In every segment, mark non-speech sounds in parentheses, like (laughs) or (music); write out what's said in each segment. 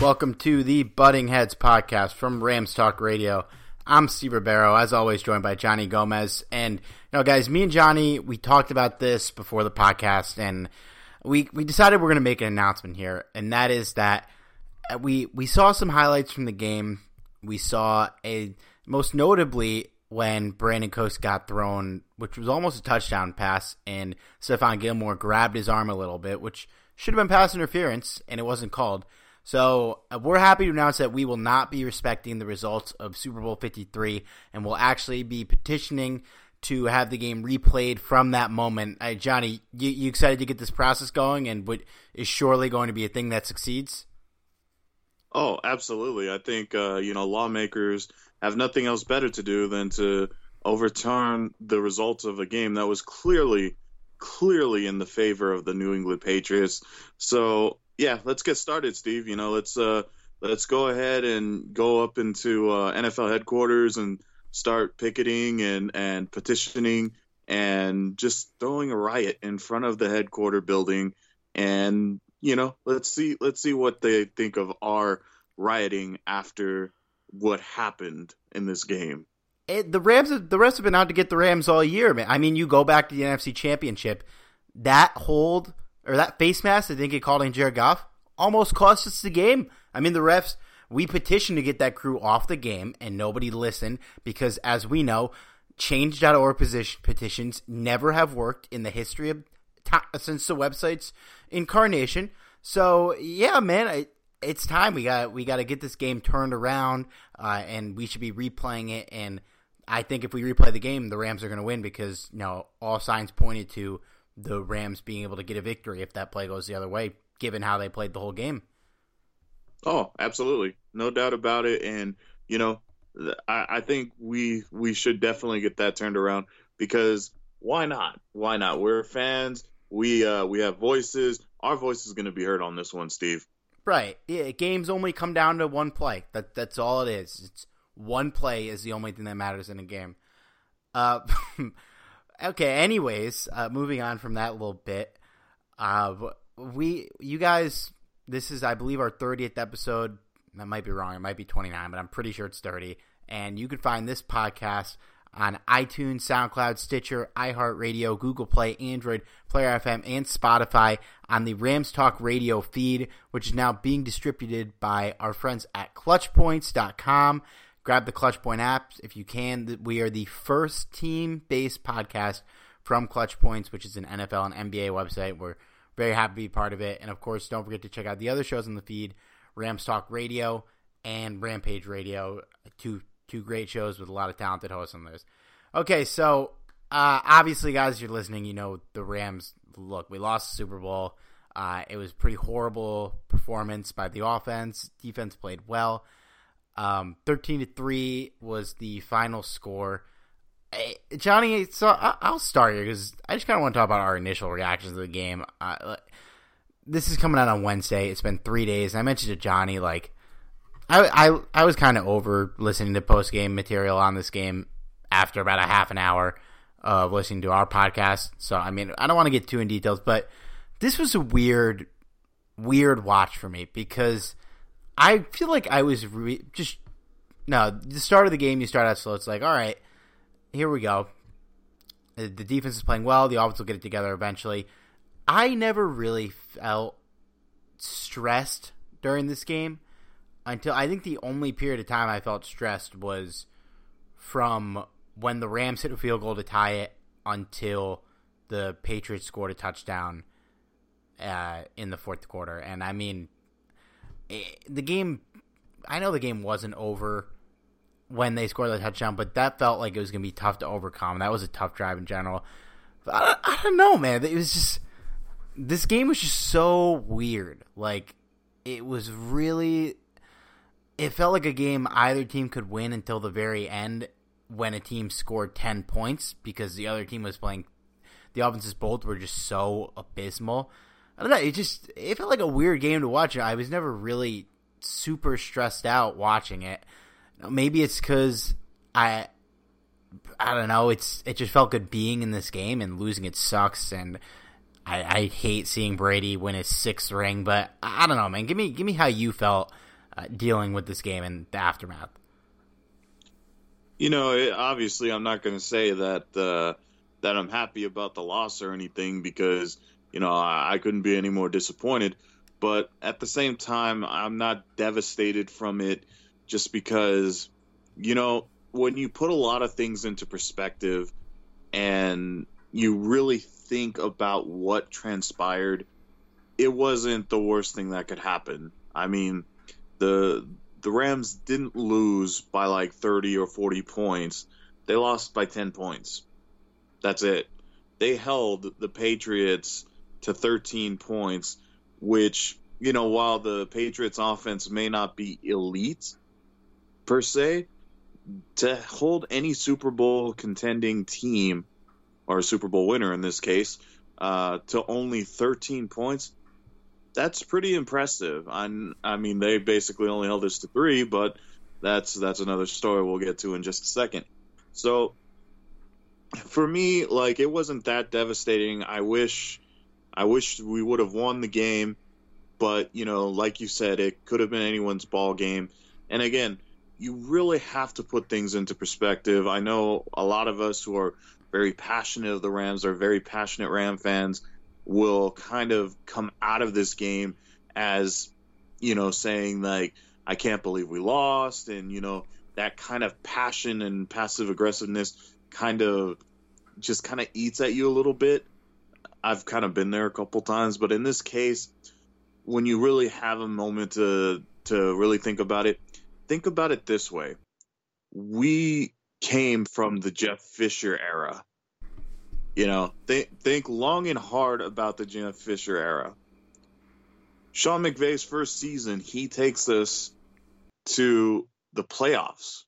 Welcome to the Butting Heads podcast from Rams Talk Radio. I'm Steve Ribeiro, as always, joined by Johnny Gomez. And you know, guys, me and Johnny, we talked about this before the podcast, and we we decided we're going to make an announcement here, and that is that we we saw some highlights from the game. We saw a most notably when Brandin Cooks got thrown, which was almost a touchdown pass, and Stephon Gilmore grabbed his arm a little bit, which should have been pass interference, and it wasn't called. So uh, we're happy to announce that we will not be respecting the results of Super Bowl 53 and will actually be petitioning to have the game replayed from that moment. Uh, Johnny, you, you excited to get this process going and what is surely going to be a thing that succeeds? Oh, absolutely. I think uh, you know lawmakers have nothing else better to do than to overturn the results of a game that was clearly clearly in the favor of the New England Patriots. So yeah, let's get started, Steve. You know, let's uh, let's go ahead and go up into uh, NFL headquarters and start picketing and and petitioning and just throwing a riot in front of the headquarter building. And you know, let's see let's see what they think of our rioting after what happened in this game. It, the Rams, the rest have been out to get the Rams all year, man. I mean, you go back to the NFC Championship, that hold or that face mask, that didn't get called in Jared Goff, almost cost us the game. I mean, the refs, we petitioned to get that crew off the game, and nobody listened because, as we know, change.org petitions never have worked in the history of since the website's incarnation. So, yeah, man, I, it's time we got we got to get this game turned around, uh, and we should be replaying it. And I think if we replay the game, the Rams are going to win because you know all signs pointed to the Rams being able to get a victory if that play goes the other way, given how they played the whole game. Oh, absolutely. No doubt about it. And, you know, I, I think we we should definitely get that turned around because why not? Why not? We're fans. We uh we have voices. Our voice is going to be heard on this one, Steve. Right. Yeah. Games only come down to one play. That that's all it is. It's one play is the only thing that matters in a game. Uh, (laughs) okay. Anyways, uh, moving on from that little bit. Uh, we you guys, this is I believe our thirtieth episode. That might be wrong. It might be twenty nine, but I'm pretty sure it's thirty. And you can find this podcast on iTunes, SoundCloud, Stitcher, iHeartRadio, Google Play, Android, Player FM, and Spotify on the Rams Talk Radio feed, which is now being distributed by our friends at ClutchPoints.com. Grab the ClutchPoint app if you can. We are the first team-based podcast from Clutch Points, which is an NFL and NBA website. We're very happy to be part of it. And of course, don't forget to check out the other shows on the feed, Rams Talk Radio and Rampage Radio, two two great shows with a lot of talented hosts on those. Okay, so uh, obviously, guys, you're listening. You know the Rams. Look, we lost the Super Bowl. Uh, it was pretty horrible performance by the offense. Defense played well. Um, Thirteen to three was the final score. Hey, Johnny, so I- will start here because I just kind of want to talk about our initial reactions to the game. Uh, this is coming out on Wednesday. It's been three days. I mentioned to Johnny like I I, I was kind of over listening to post game material on this game after about a half an hour of listening to our podcast. So I mean, I don't want to get too in details, but this was a weird, weird watch for me because I feel like I was re- just no. The start of the game, you start out slow. It's like, all right, here we go. The defense is playing well. The offense will get it together eventually. I never really felt stressed during this game until I think the only period of time I felt stressed was from when the Rams (laughs) hit a field goal to tie it until the Patriots scored a touchdown uh, in the fourth quarter. And I mean, the game, I know the game wasn't over when they scored the touchdown, but that felt like it was going to be tough to overcome. That was a tough drive in general. I, I don't know, man. It was just this game was just so weird. Like it was really it felt like a game either team could win until the very end when a team scored 10 points because the other team was playing the offenses both were just so abysmal. I don't know, it just it felt like a weird game to watch. I was never really super stressed out watching it. Maybe it's cuz I I don't know, it's it just felt good being in this game and losing it sucks and I, I hate seeing Brady win his sixth ring, but I don't know, man. Give me give me how you felt uh, dealing with this game and the aftermath? You know, it, obviously, I'm not going to say that uh, that I'm happy about the loss or anything because you know I, I couldn't be any more disappointed. But at the same time, I'm not devastated from it just because you know when you put a lot of things into perspective and you really think about what transpired, it wasn't the worst thing that could happen. I mean, the the Rams didn't lose by like 30 or 40 points. They lost by 10 points. That's it. They held the Patriots to 13 points, which, you know, while the Patriots offense may not be elite per se, to hold any Super Bowl contending team or Super Bowl winner in this case uh, to only 13 points, that's pretty impressive. I, I mean, they basically only held us to three, but that's that's another story we'll get to in just a second. So, for me, like it wasn't that devastating. I wish, I wish we would have won the game, but you know, like you said, it could have been anyone's ball game. And again, you really have to put things into perspective. I know a lot of us who are very passionate of the Rams are very passionate Ram fans will kind of come out of this game as, you know, saying like, I can't believe we lost. And, you know, that kind of passion and passive aggressiveness kind of just kind of eats at you a little bit. I've kind of been there a couple times, but in this case, when you really have a moment to to really think about it, think about it this way. We came from the Jeff Fisher era. You know, think think long and hard about the Jeff Fisher era. Sean McVay's first season, he takes us to the playoffs.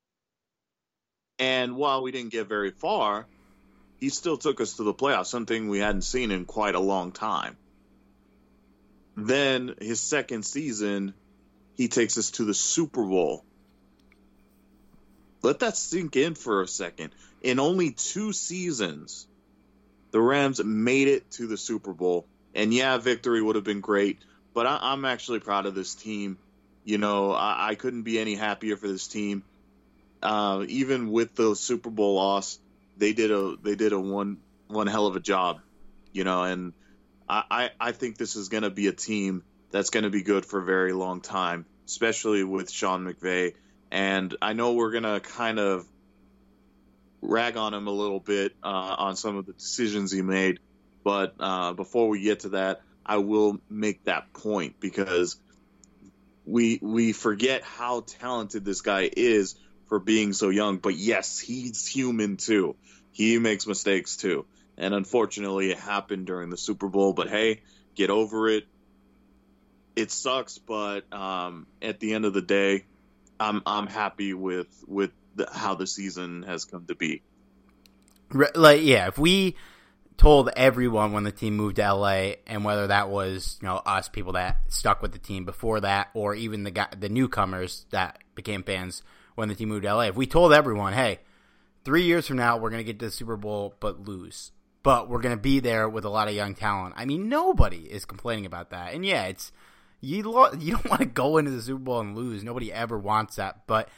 And while we didn't get very far, he still took us to the playoffs, something we hadn't seen in quite a long time. Then his second season, he takes us to the Super Bowl. Let that sink in for a second. In only two seasons, the Rams made it to the Super Bowl. And yeah, victory would have been great, but I, am actually proud of this team. You know, I, I, couldn't be any happier for this team. Uh, even with the Super Bowl loss, they did a they did a one one hell of a job. You know, and I, I, I think this is going to be a team that's going to be good for a very long time, especially with Sean McVay. And I know we're going to kind of rag on him a little bit uh, on some of the decisions he made. But uh, before we get to that, I will make that point because we we forget how talented this guy is for being so young. But yes, he's human too. He makes mistakes too. And unfortunately, it happened during the Super Bowl. But hey, get over it. It sucks, but um, at the end of the day, I'm I'm happy with with the, how the season has come to be. Like, yeah, if we told everyone when the team moved to LA, and whether that was you know us people that stuck with the team before that, or even the guy, the newcomers that became fans when the team moved to LA, if we told everyone, hey, three years from now we're gonna get to the Super Bowl but lose, but we're gonna be there with a lot of young talent. I mean, nobody is complaining about that, and yeah, it's you lo- you don't want to go into the Super Bowl and lose. Nobody ever wants that, but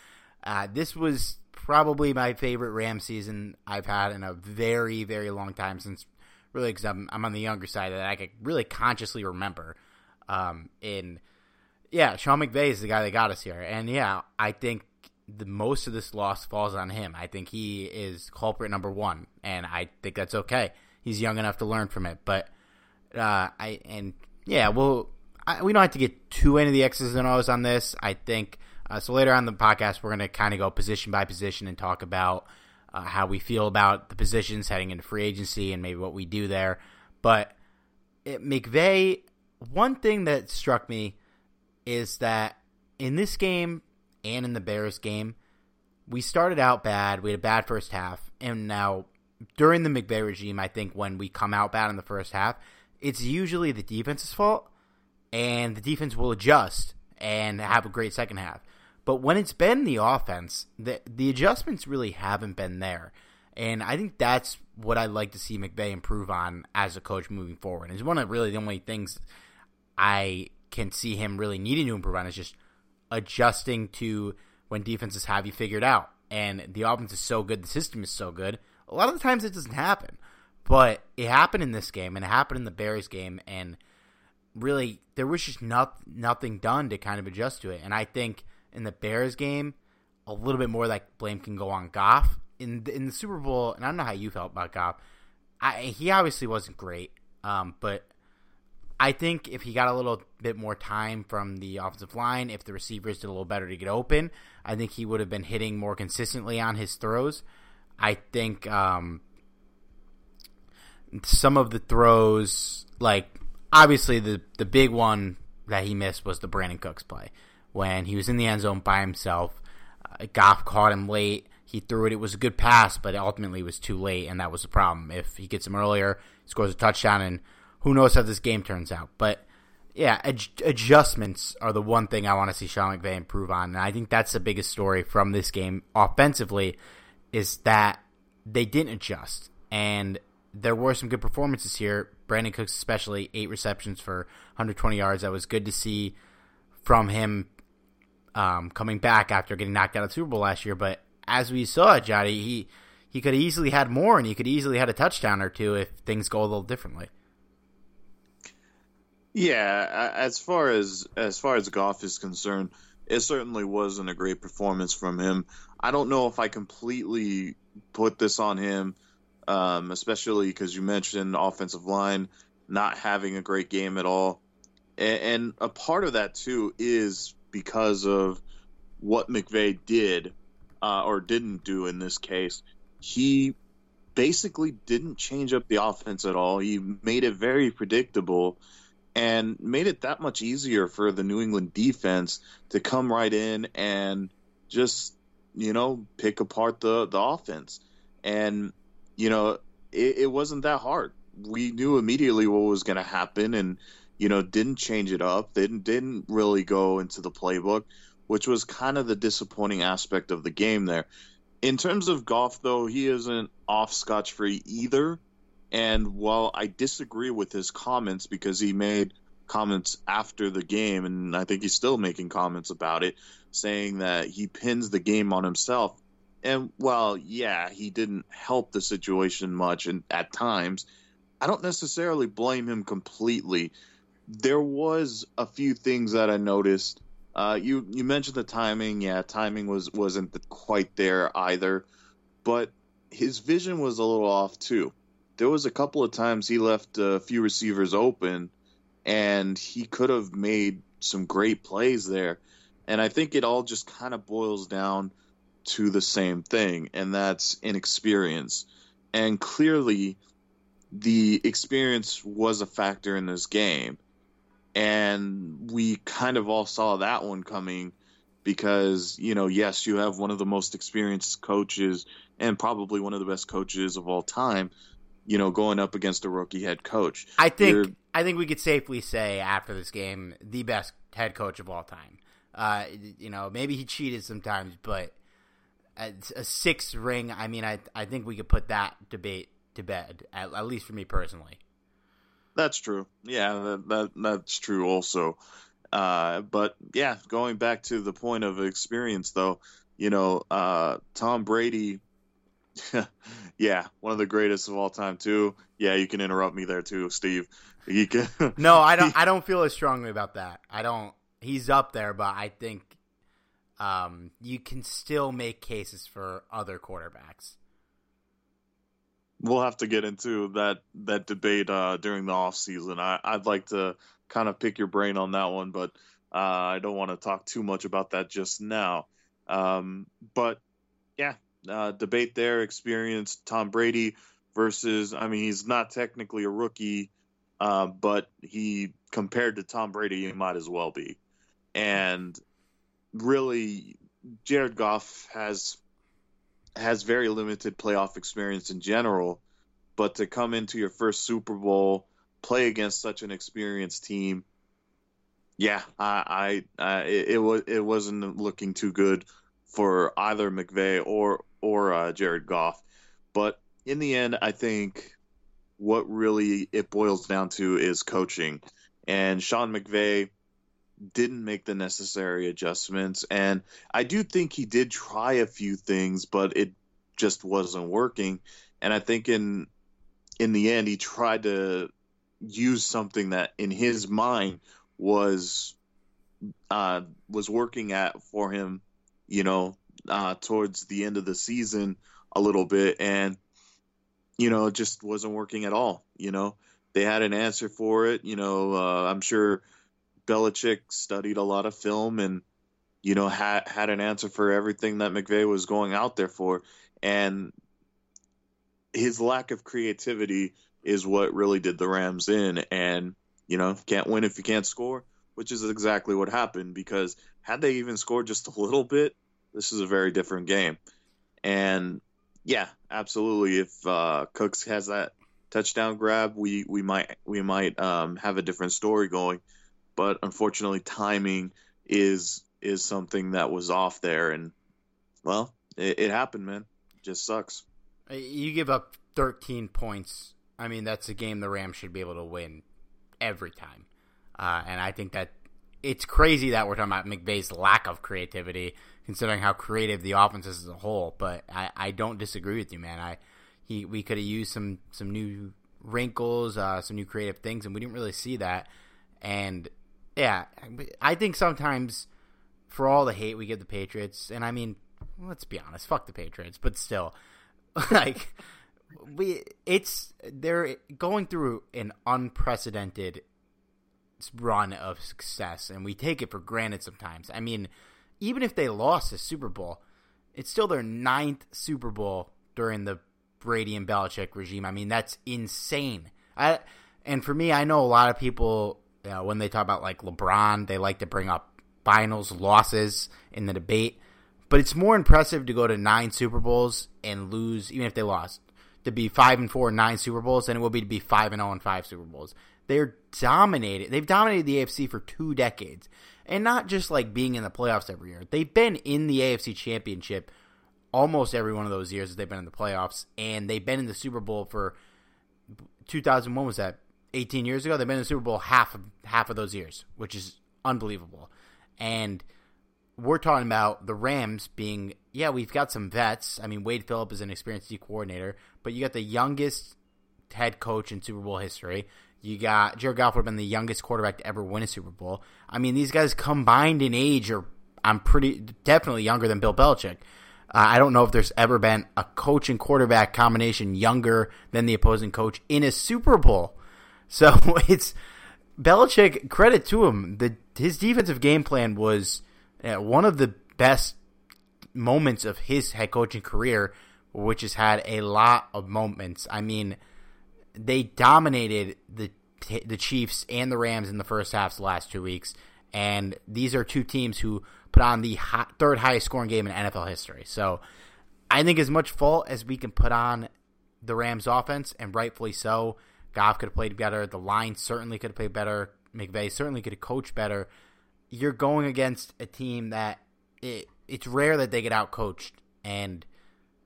uh, this was probably my favorite Ram season I've had in a very, very long time since really because I'm, I'm on the younger side that I could really consciously remember. Um, in yeah, Sean McVay is the guy that got us here, and yeah, I think the most of this loss falls on him. I think he is culprit number one, and I think that's okay. He's young enough to learn from it, but uh, I and yeah, well, I, we don't have to get too into the X's and O's on this. I think uh, so later on the podcast, we're going to kind of go position by position and talk about uh, how we feel about the positions heading into free agency and maybe what we do there. But it, McVay, one thing that struck me is that in this game and in the Bears game, we started out bad. We had a bad first half, and now during the McVay regime, I think when we come out bad in the first half, it's usually the defense's fault, and the defense will adjust and have a great second half. But when it's been the offense, the the adjustments really haven't been there. And I think that's what I'd like to see McVay improve on as a coach moving forward. It's one of really the only things I can see him really needing to improve on is just adjusting to when defenses have you figured out. And the offense is so good, the system is so good. A lot of the times it doesn't happen. But it happened in this game and it happened in the Bears game and really there was just not, nothing done to kind of adjust to it. And I think in the Bears game, a little bit more like blame can go on Goff. In the, in the Super Bowl, and I don't know how you felt about Goff. I, he obviously wasn't great, um, but I think if he got a little bit more time from the offensive line, if the receivers did a little better to get open, I think he would have been hitting more consistently on his throws. I think um, some of the throws, like obviously the the big one that he missed was the Brandin Cooks play when he was in the end zone by himself. Uh, Goff caught him late. He threw it. It was a good pass, but ultimately it was too late, and that was the problem. If he gets him earlier, scores a touchdown, and who knows how this game turns out. But yeah, ad- adjustments are the one thing I want to see Sean McVay improve on, and I think that's the biggest story from this game offensively is that they didn't adjust, and there were some good performances here. Brandin Cooks, especially eight receptions for 120 yards. That was good to see from him um, coming back after getting knocked out of the Super Bowl last year. But as we saw, Johnny, he he could easily had more, and he could easily had a touchdown or two if things go a little differently. Yeah, as far as as far as Goff is concerned, it certainly wasn't a great performance from him. I don't know if I completely put this on him, um, especially because you mentioned offensive line not having a great game at all, and, and a part of that too is because of what McVay did uh, or didn't do in this case. He basically didn't change up the offense at all. He made it very predictable and made it that much easier for the New England defense to come right in and just you know, pick apart the the offense. And you know, it, it wasn't that hard. We knew immediately what was going to happen, and you know, didn't change it up. Didn't didn't really go into the playbook, which was kind of the disappointing aspect of the game there. In terms of Goff, though, he isn't off scotch free either. And while I disagree with his comments because he made comments after the game, and I think he's still making comments about it, saying that he pins the game on himself. And well, yeah, he didn't help the situation much, and at times, I don't necessarily blame him completely. There was a few things that I noticed. Uh, you you mentioned the timing. Yeah, timing was wasn't quite there either, but his vision was a little off too. There was a couple of times he left a few receivers open and he could have made some great plays there. And I think it all just kind of boils down to the same thing, and that's inexperience. And clearly, the experience was a factor in this game. And we kind of all saw that one coming because, you know, yes, you have one of the most experienced coaches and probably one of the best coaches of all time, you know, going up against a rookie head coach. I think You're, I think we could safely say after this game, the best head coach of all time. Uh, you know, maybe he cheated sometimes, but a six ring. I mean, I I think we could put that debate to bed, at, at least for me personally. That's true. Yeah, that, that that's true also. Uh, but yeah, going back to the point of experience, though, you know, uh, Tom Brady (laughs) yeah, one of the greatest of all time too. Yeah, you can interrupt me there too, Steve. You can. (laughs) no, I don't. I don't feel as strongly about that. I don't. He's up there, but I think um, you can still make cases for other quarterbacks. We'll have to get into that that debate uh, during the off season. I, I'd like to kind of pick your brain on that one, but uh, I don't want to talk too much about that just now. Um, but yeah, uh, debate there. Experience Tom Brady versus, I mean, he's not technically a rookie, uh, but he compared to Tom Brady, he might as well be. And really, Jared Goff has has very limited playoff experience in general, but to come into your first Super Bowl, play against such an experienced team, yeah, I, I, I it, it was it wasn't looking too good for either McVay or or uh, Jared Goff. But in the end, I think what really it boils down to is coaching. And Sean McVay didn't make the necessary adjustments. And I do think he did try a few things, but it just wasn't working. And I think in in the end, he tried to use something that in his mind was uh, was working at for him, you know, uh, towards the end of the season a little bit, and you know, it just wasn't working at all. You know, they had an answer for it. You know, uh, I'm sure Belichick studied a lot of film and you know had had an answer for everything that McVay was going out there for, and his lack of creativity is what really did the Rams in. And you know, can't win if you can't score, which is exactly what happened. Because had they even scored just a little bit, this is a very different game. And yeah, absolutely. If uh, Cooks has that touchdown grab, we we might we might um, have a different story going. But unfortunately, timing is is something that was off there, and well, it, it happened, man. It just sucks. You give up 13 points. I mean, that's a game the Rams should be able to win every time. Uh, and I think that it's crazy that we're talking about McVay's lack of creativity considering how creative the offense is as a whole. But I, I don't disagree with you, man. I he we could have used some some new wrinkles, uh, some new creative things, and we didn't really see that. And yeah, I think sometimes for all the hate we give the Patriots, and I mean, let's be honest, fuck the Patriots, but still, (laughs) like we, it's they're going through an unprecedented run of success, and we take it for granted sometimes. I mean, even if they lost the Super Bowl, it's still their ninth Super Bowl during the Brady and Belichick regime. I mean, that's insane. I, and for me, I know a lot of people you know, when they talk about like LeBron, they like to bring up finals losses in the debate. but it's more impressive to go to nine Super Bowls and lose, even if they lost, to be five and four in nine Super Bowls than it would be to be five and oh zero and five Super Bowls. They're dominated. They've dominated the AFC for two decades, and not just like being in the playoffs every year. They've been in the AFC Championship almost every one of those years that they've been in the playoffs, and they've been in the Super Bowl for 2001 was that 18 years ago. They've been in the Super Bowl half of, half of those years, which is unbelievable. And we're talking about the Rams being, yeah, we've got some vets. I mean, Wade Phillips is an experienced D coordinator, but you got the youngest head coach in Super Bowl history. You got Jared Goff would have been the youngest quarterback to ever win a Super Bowl. I mean, these guys combined in age are, I'm pretty definitely younger than Bill Belichick. Uh, I don't know if there's ever been a coach and quarterback combination younger than the opposing coach in a Super Bowl. (laughs) So (laughs) it's Belichick. Credit to him. The his defensive game plan was uh, one of the best moments of his head coaching career, which has had a lot of moments. I mean, they dominated the the Chiefs and the Rams in the first half the last two weeks, and these are two teams who put on the third highest scoring game in NFL history. So I think as much fault as we can put on the Rams offense, and rightfully so. Goff could have played better. The line certainly could have played better. McVay certainly could have coached better. You're going against a team that it, it's rare that they get out coached, and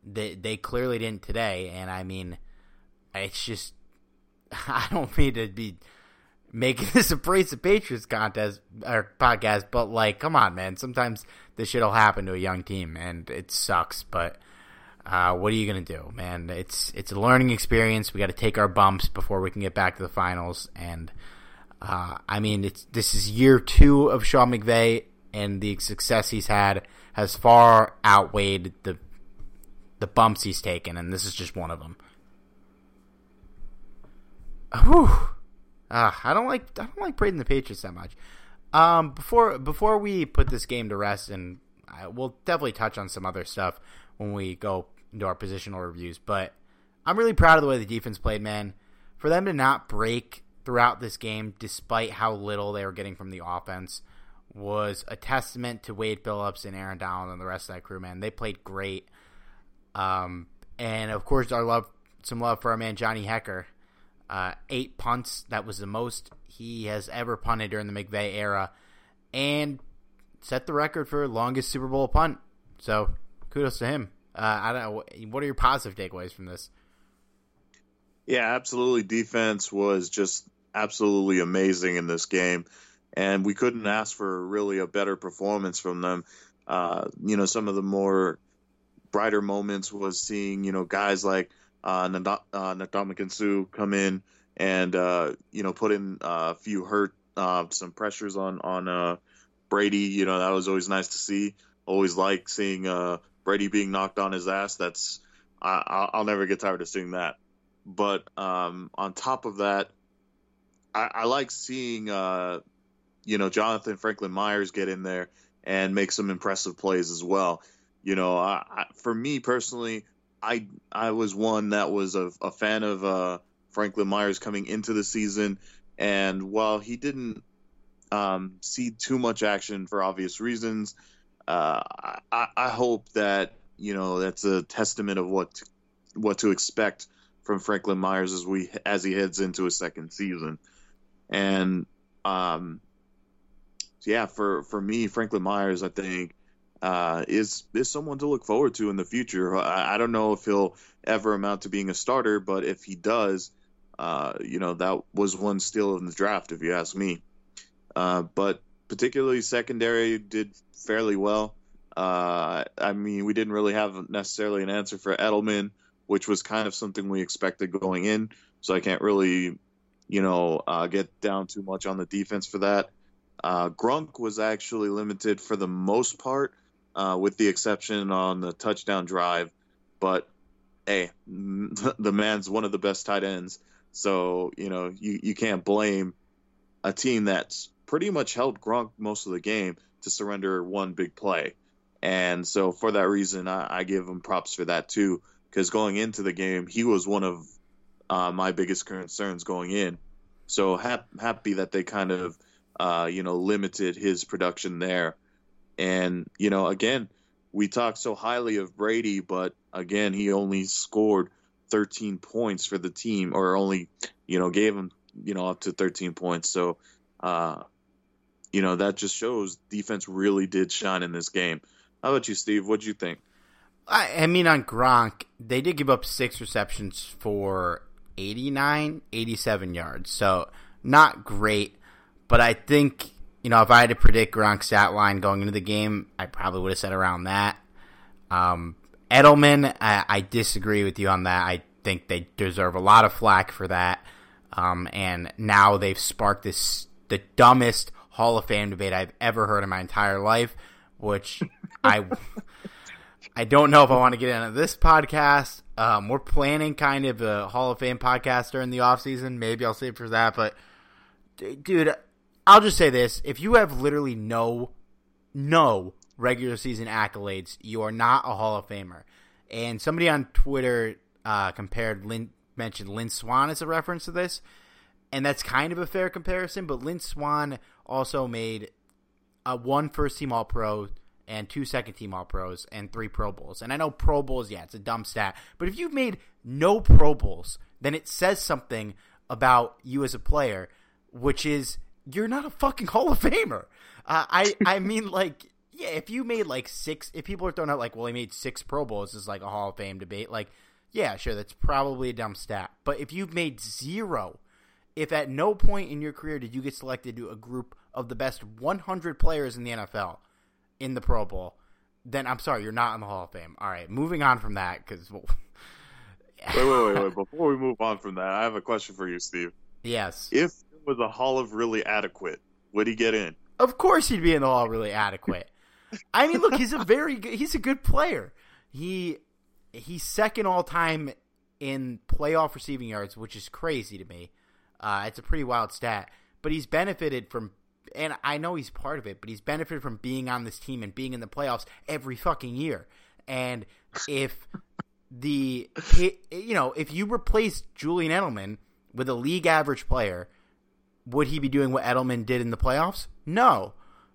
they they clearly didn't today. And I mean, it's just (laughs) I don't mean to be making (laughs) this a Praise the Patriots contest or podcast, but like, come on, man. Sometimes this shit'll happen to a young team, and it sucks. But uh, what are you gonna do, man? It's it's a learning experience. We got to take our bumps before we can get back to the finals. And uh, I mean, it's this is year two of Sean McVay, and the success he's had has far outweighed the the bumps he's taken, and this is just one of them. Whew. Uh, I don't like I don't like praising the Patriots that much. Um, before before we put this game to rest, and I, we'll definitely touch on some other stuff when we go into our positional reviews. But I'm really proud of the way the defense played, man. For them to not break throughout this game, despite how little they were getting from the offense, was a testament to Wade Phillips and Aaron Donald and the rest of that crew, man. They played great. Um, and of course, our love, some love for our man Johnny Hekker uh, eight punts. That was the most he has ever punted during the McVay era, and set the record for longest Super Bowl punt. So kudos to him. Uh, I don't know. What are your positive takeaways from this? Yeah, absolutely. Defense was just absolutely amazing in this game, and we couldn't ask for really a better performance from them. Uh, you know, some of the more brighter moments was seeing you know guys like uh, Ndamukong Suh come in and uh, you know put in uh, a few hurt uh, some pressures on on uh, Brady. You know that was always nice to see. Always like seeing uh, Brady being knocked on his ass. That's I, will never get tired of seeing that. But um, on top of that, I, I like seeing uh, you know Jonathan Franklin Myers get in there and make some impressive plays as well. You know, I, I, for me personally, I I was one that was a, a fan of uh, Franklin Myers coming into the season, and while he didn't um, see too much action for obvious reasons, uh, I, I, hope that you know that's a testament of what to, what to expect from Franklin Myers as we as he heads into a second season, and um, yeah, for for me, Franklin Myers, I think uh, is is someone to look forward to in the future. I, I, don't know if he'll ever amount to being a starter, but if he does, uh, you know that was one steal in the draft, if you ask me. Uh, but particularly secondary did fairly well. Uh, I mean, we didn't really have necessarily an answer for Edelman, which was kind of something we expected going in. So I can't really, you know, uh, get down too much on the defense for that. Uh, Gronk was actually limited for the most part uh, with the exception on the touchdown drive. But hey, (laughs) the man's one of the best tight ends, so you know you you can't blame a team that's pretty much held Gronk most of the game to surrender one big play. And so for that reason, I, I give him props for that too, because going into the game, he was one of uh, my biggest concerns going in. So hap- happy that they kind of, uh, you know, limited his production there. And, you know, again, we talk so highly of Brady, but again, he only scored 13 points for the team, or only, you know, gave him, you know, up to 13 points. So, uh, you know, that just shows defense really did shine in this game. How about you, Steve? What'd you think? I, I mean, on Gronk, they did give up six receptions for 89, 87 yards. So, not great. But I think, you know, if I had to predict Gronk's stat line going into the game, I probably would have said around that. Um, Edelman, I, I, disagree with you on that. I think they deserve a lot of flack for that. Um, and now they've sparked this the dumbest Hall of Fame debate I've ever heard in my entire life, which I (laughs) I don't know if I want to get into this podcast. Um, we're planning kind of a Hall of Fame podcast during the off season. Maybe I'll save for that. But dude, I'll just say this: if you have literally no no regular season accolades, you are not a Hall of Famer. And somebody on Twitter uh, compared mentioned Lynn Swann as a reference to this, and that's kind of a fair comparison. But Lynn Swann also made a one first team All Pro and two second team All Pros and three Pro Bowls. And I know Pro Bowls, yeah, it's a dumb stat, but if you've made no Pro Bowls, then it says something about you as a player, which is you're not a fucking Hall of Famer. Uh, I I mean (laughs) like yeah, if you made like six, if people are throwing out like, well, he made six Pro Bowls, is like a Hall of Fame debate. Like, yeah, sure, that's probably a dumb stat. But if you've made zero, if at no point in your career did you get selected to a group of the best 100 players in the NFL in the Pro Bowl, then I'm sorry, you're not in the Hall of Fame. All right, moving on from that because. Well, wait, wait, wait, wait! (laughs) Before we move on from that, I have a question for you, Steve. Yes. If was a Hall of really adequate, would he get in? Of course, he'd be in the Hall of really adequate. I mean, look, he's a very good, he's a good player. He he's second all time in playoff receiving yards, which is crazy to me. Uh, it's a pretty wild stat, but he's benefited from, and I know he's part of it, but he's benefited from being on this team and being in the playoffs every fucking year. And if the, you know, if you replace Julian Edelman with a league average player, would he be doing what Edelman did in the playoffs? No.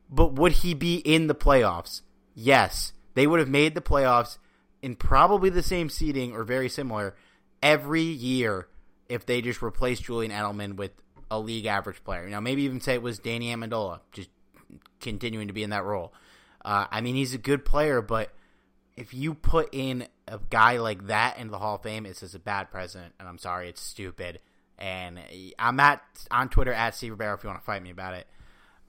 But would he be in the playoffs? Yes. They would have made the playoffs in probably the same seeding or very similar every year if they just replaced Julian Edelman with a league average player. Now, maybe even say it was Danny Amendola, just continuing to be in that role. Uh, I mean, he's a good player, but if you put in a guy like that into the Hall of Fame, it's just a bad president, and I'm sorry, it's stupid. And I'm at on Twitter at Ribeiro if you want to fight me about it.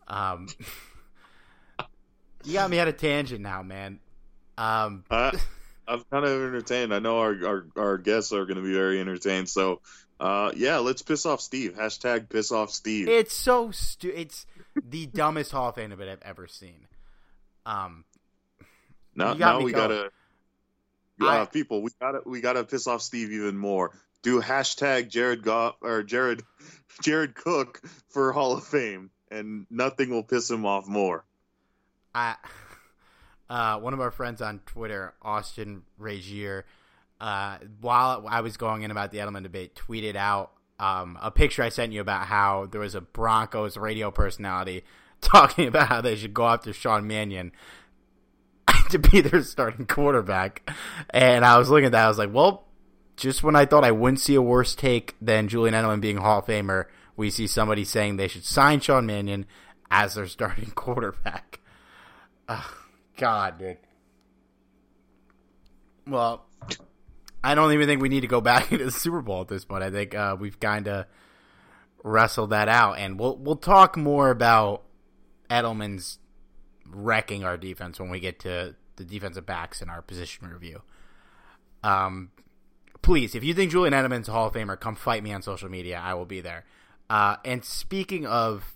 Um, (laughs) you got me at a tangent now, man. Um, uh, (laughs) I'm kind of entertained. I know our our, our guests are going to be very entertained. So, uh, yeah, let's piss off Steve. Hashtag piss off Steve. It's so stu- It's the dumbest Hall of Fame event I've ever seen. Um, now, now we gotta. Uh, I, people, we gotta we gotta piss off Steve even more. Do hashtag Jared Goff or Jared Jared Cook for Hall of Fame, and nothing will piss him off more. I uh, one of our friends on Twitter, Austin Regier, uh, while I was going in about the Edelman debate, tweeted out um, a picture I sent you about how there was a Broncos radio personality (laughs) talking about how they should go after Sean Mannion (laughs) to be their starting quarterback. And I was looking at that, I was like, well, just when I thought I wouldn't see a worse take than Julian Edelman being Hall of Famer, we see somebody saying they should sign Sean Mannion as their starting (laughs) quarterback. Oh, God, dude. Well, I don't even think we need to go back (laughs) into the Super Bowl at this point. I think uh, we've kind of wrestled that out, and we'll we'll talk more about Edelman's wrecking our defense when we get to the defensive backs in our position review. Um, please, if you think Julian Edelman's a Hall of Famer, come fight me on social media. I will be there. Uh, and speaking of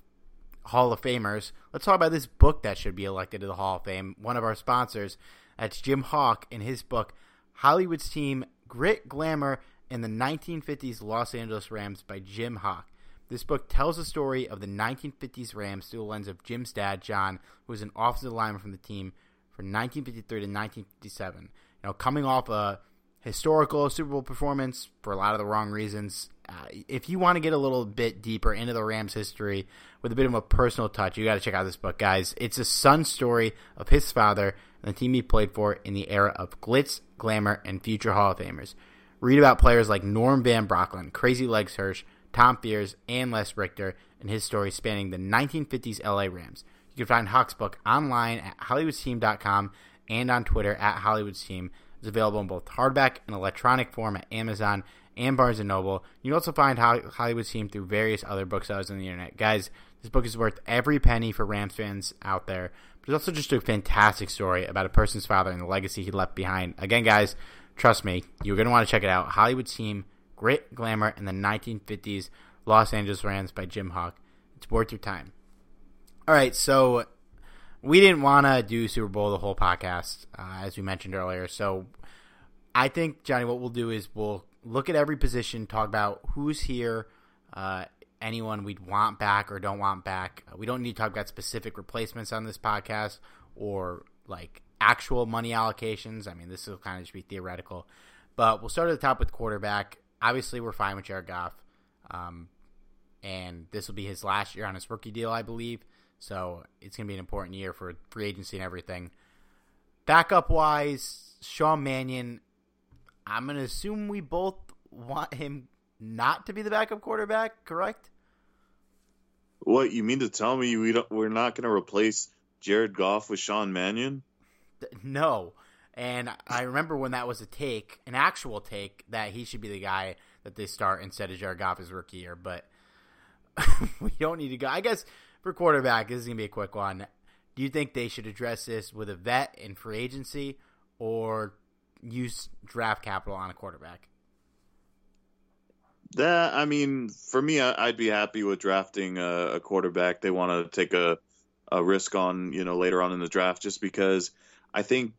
Hall of Famers, let's talk about this book that should be elected to the Hall of Fame. One of our sponsors, that's Jim Hock, in his book, Hollywood's Team Grit, Glamour, and the 1950s Los Angeles Rams by Jim Hock. This book tells the story of the 1950s Rams through the lens of Jim's dad, John, who was an offensive lineman from the team from 1953 to 1957. You know, coming off a historical Super Bowl performance for a lot of the wrong reasons, uh, if you want to get a little bit deeper into the Rams' history with a bit of a personal touch, you got to check out this book, guys. It's a son story of his father and the team he played for in the era of glitz, glamour, and future Hall of Famers. Read about players like Norm Van Brocklin, Crazy Legs Hirsch, Tom Fears, and Les Richter, and his story spanning the 1950s LA Rams. You can find Hock's book online at HollywoodTeam.com and on Twitter at HollywoodTeam. It's available in both hardback and electronic form at Amazon and Barnes & Noble. You can also find Hollywood Team through various other booksellers on the internet. Guys, this book is worth every penny for Rams fans out there. But it's also just a fantastic story about a person's father and the legacy he left behind. Again, guys, trust me, you're going to want to check it out. Hollywood Team, Grit, Glamour, and the 1950s Los Angeles Rams by Jim Hock. It's worth your time. All right, so we didn't want to do Super Bowl the whole podcast, uh, as we mentioned earlier. So I think, Johnny, what we'll do is we'll look at every position, talk about who's here, uh, anyone we'd want back or don't want back. We don't need to talk about specific replacements on this podcast or like actual money allocations. I mean, this will kind of just be theoretical. But we'll start at the top with quarterback. Obviously, we're fine with Jared Goff. Um, and this will be his last year on his rookie deal, I believe. So it's going to be an important year for free agency and everything. Backup wise, Sean Mannion, I'm going to assume we both want him not to be the backup quarterback, correct? What you mean to tell me we don't, we're not going to replace Jared Goff with Sean Mannion? No. And I remember when that was a take, an actual take, that he should be the guy that they start instead of Jared Goff his rookie year. But (laughs) we don't need to go. I guess for quarterback, this is to be a quick one. Do you think they should address this with a vet in free agency or use draft capital on a quarterback? That I mean, for me, I'd be happy with drafting a, a quarterback. They want to take a a risk on, you know, later on in the draft, just because I think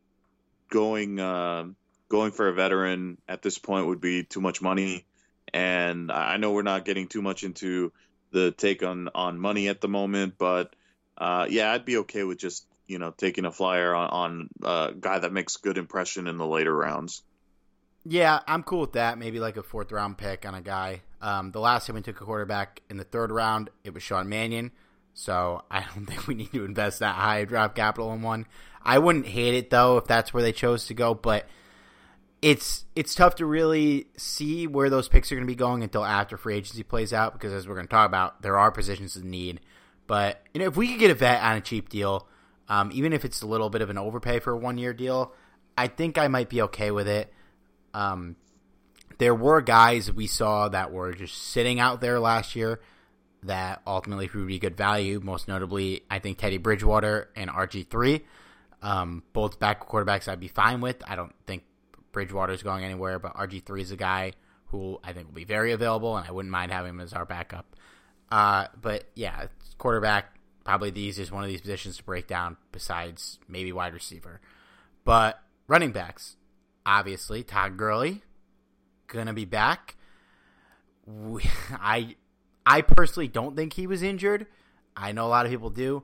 going uh, going for a veteran at this point would be too much money. And I know we're not getting too much into the take on on money at the moment, but uh, yeah, I'd be okay with just you know taking a flyer on, on a guy that makes good impression in the later rounds. Yeah, I'm cool with that. Maybe like a fourth round pick on a guy. Um, the last time we took a quarterback in the third round, it was Sean Mannion. So (laughs) I don't think we need to invest that high draft capital in one. I wouldn't hate it though if that's where they chose to go, but it's it's tough to really see where those picks are going to be going until after free agency plays out because as we're going to talk about, there are positions in need. But you know, if we could get a vet on a cheap deal, um, even if it's a little bit of an overpay for a one year deal, I think I might be okay with it. Um, there were guys we saw that were just sitting out there last year that ultimately proved to be good value. Most notably, I think Teddy Bridgewater and RG three, um, both back quarterbacks I'd be fine with. I don't think Bridgewater's going anywhere, but RG3 is a guy who I think will be very available, and I wouldn't mind having him as our backup. Uh, but yeah, quarterback probably the easiest one of these positions to break down, besides maybe wide receiver. But running backs, obviously Todd Gurley gonna be back. We, (laughs) I I personally don't think he was injured. I know a lot of people do.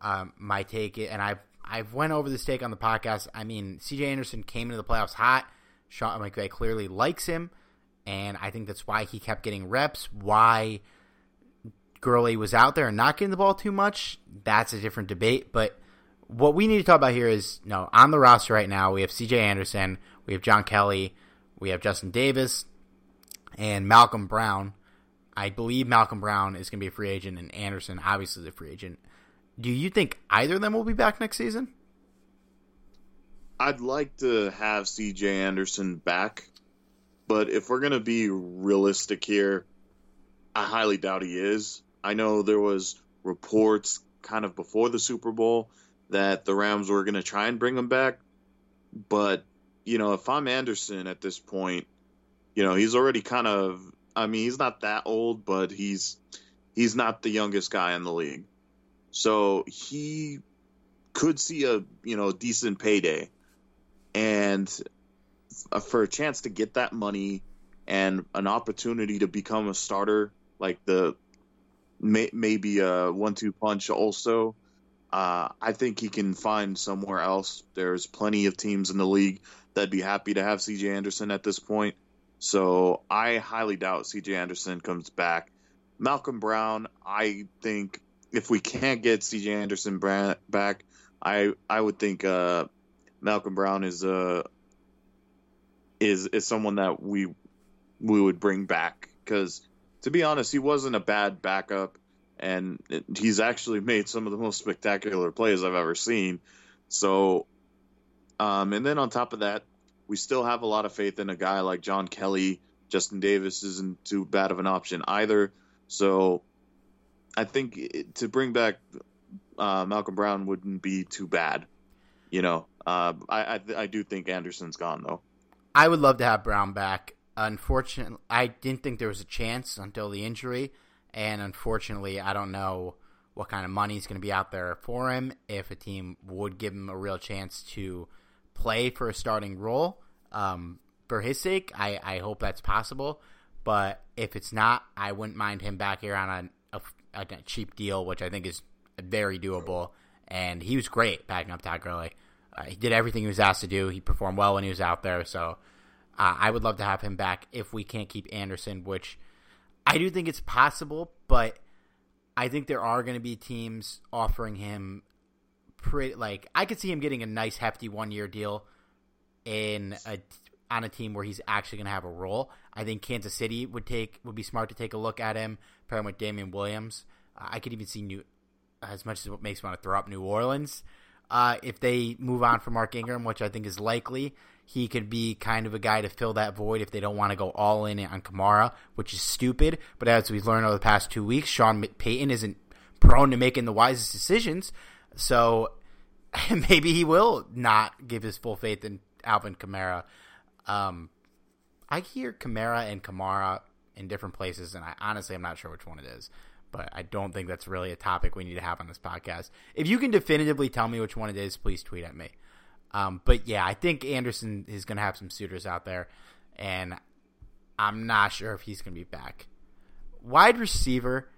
Um, my take, and I've I've went over this take on the podcast. I mean, CJ Anderson came into the playoffs hot. Sean McVay clearly likes him, and I think that's why he kept getting reps. Why Gurley was out there and not getting the ball too much, that's a different debate. But what we need to talk about here is no, on the roster right now, we have CJ Anderson, we have John Kelly, we have Justin Davis, and Malcolm Brown. I believe Malcolm Brown is going to be a free agent, and Anderson obviously is a free agent. Do you think either of them will be back next season? I'd like to have CJ Anderson back, but if we're going to be realistic here, I highly doubt he is. I know there was reports kind of before the Super Bowl that the Rams were going to try and bring him back, but you know, if I'm Anderson at this point, you know, he's already kind of I mean, he's not that old, but he's he's not the youngest guy in the league. So he could see a you know decent payday, and for a chance to get that money and an opportunity to become a starter, like the may, maybe a one-two punch also. Uh, I think he can find somewhere else. There's plenty of teams in the league that'd be happy to have CJ Anderson at this point. So I highly doubt CJ Anderson comes back. Malcolm Brown, I think if we can't get CJ Anderson back, I I would think uh, Malcolm Brown is uh is is someone that we we would bring back because to be honest, he wasn't a bad backup, and he's actually made some of the most spectacular plays I've ever seen. So, um, and then on top of that, we still have a lot of faith in a guy like John Kelly. Justin Davis isn't too bad of an option either. So, I think to bring back uh, Malcolm Brown wouldn't be too bad. You know, uh, I I, I do think Anderson's gone though. I would love to have Brown back. Unfortunately, I didn't think there was a chance until the injury, and unfortunately, I don't know what kind of money is going to be out there for him. If a team would give him a real chance to play for a starting role, um, for his sake, I, I hope that's possible. But if it's not, I wouldn't mind him back here on a, a, cheap deal, which I think is very doable. And he was great backing up Todd Gurley. Uh, he did everything he was asked to do. He performed well when he was out there. So uh, I would love to have him back if we can't keep Anderson, which I do think it's possible, but I think there are going to be teams offering him pretty like I could see him getting a nice hefty one year deal in a on a team where he's actually going to have a role. I think Kansas City would take would be smart to take a look at him, pair him with Damien Williams. Uh, I could even see New as much as what makes me want to throw up New Orleans. Uh, if they move on from Mark Ingram, which I think is likely, he could be kind of a guy to fill that void if they don't want to go all in on Kamara, which is stupid. But as we've learned over the past two weeks, Sean Payton isn't prone to making the wisest decisions. So (laughs) maybe he will not give his full faith in Alvin Kamara. Um, I hear Kamara and Kamara in different places, and I honestly I'm not sure which one it is. But I don't think that's really a topic we need to have on this podcast. If you can definitively tell me which one it is, please tweet at me. Um, but yeah, I think Anderson is going to have some suitors out there, and I'm not sure if he's going to be back. Wide receiver,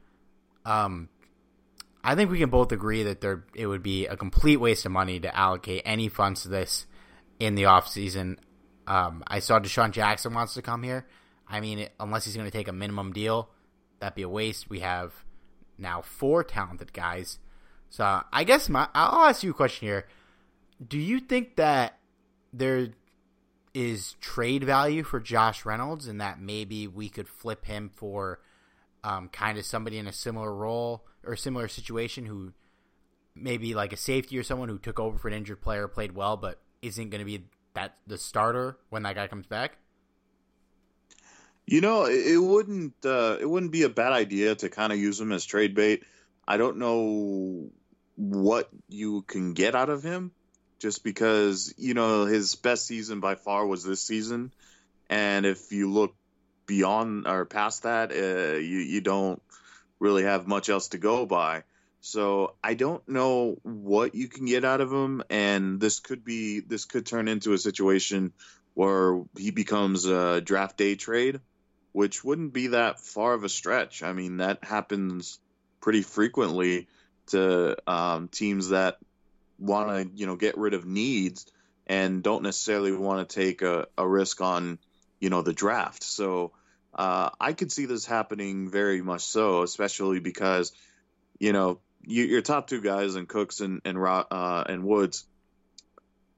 um, I think we can both agree that there it would be a complete waste of money to allocate any funds to this in the offseason. Um, I saw DeSean Jackson wants to come here. I mean, unless he's going to take a minimum deal, that'd be a waste. We have now four talented guys. So I guess my I'll ask you a question here do you think that there is trade value for Josh Reynolds and that maybe we could flip him for um, kind of somebody in a similar role or similar situation who maybe like a safety or someone who took over for an injured player, played well, but isn't going to be that the starter when that guy comes back? You know, it wouldn't uh, it wouldn't be a bad idea to kind of use him as trade bait. I don't know what you can get out of him, just because you know his best season by far was this season, and if you look beyond or past that, uh, you you don't really have much else to go by. So I don't know what you can get out of him, and this could be this could turn into a situation where he becomes a draft day trade, which wouldn't be that far of a stretch. I mean that happens pretty frequently to um, teams that want to you know get rid of needs and don't necessarily want to take a, a risk on you know the draft. So uh, I could see this happening very much so, especially because you know you, your top two guys and Cooks and and uh, and Woods,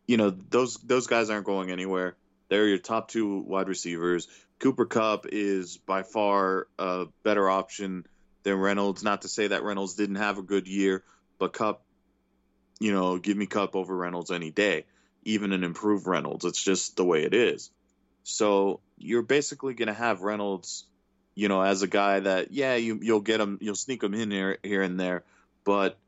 you know those those guys aren't going anywhere. They're your top two wide receivers. Cooper Kupp is by far a better option than Reynolds. Not to say that Reynolds didn't have a good year, but Kupp, you know, give me Kupp over Reynolds any day, even an improved Reynolds. It's just the way it is. So you're basically going to have Reynolds, you know, as a guy that yeah, you you'll get him, you'll sneak him in here here and there, but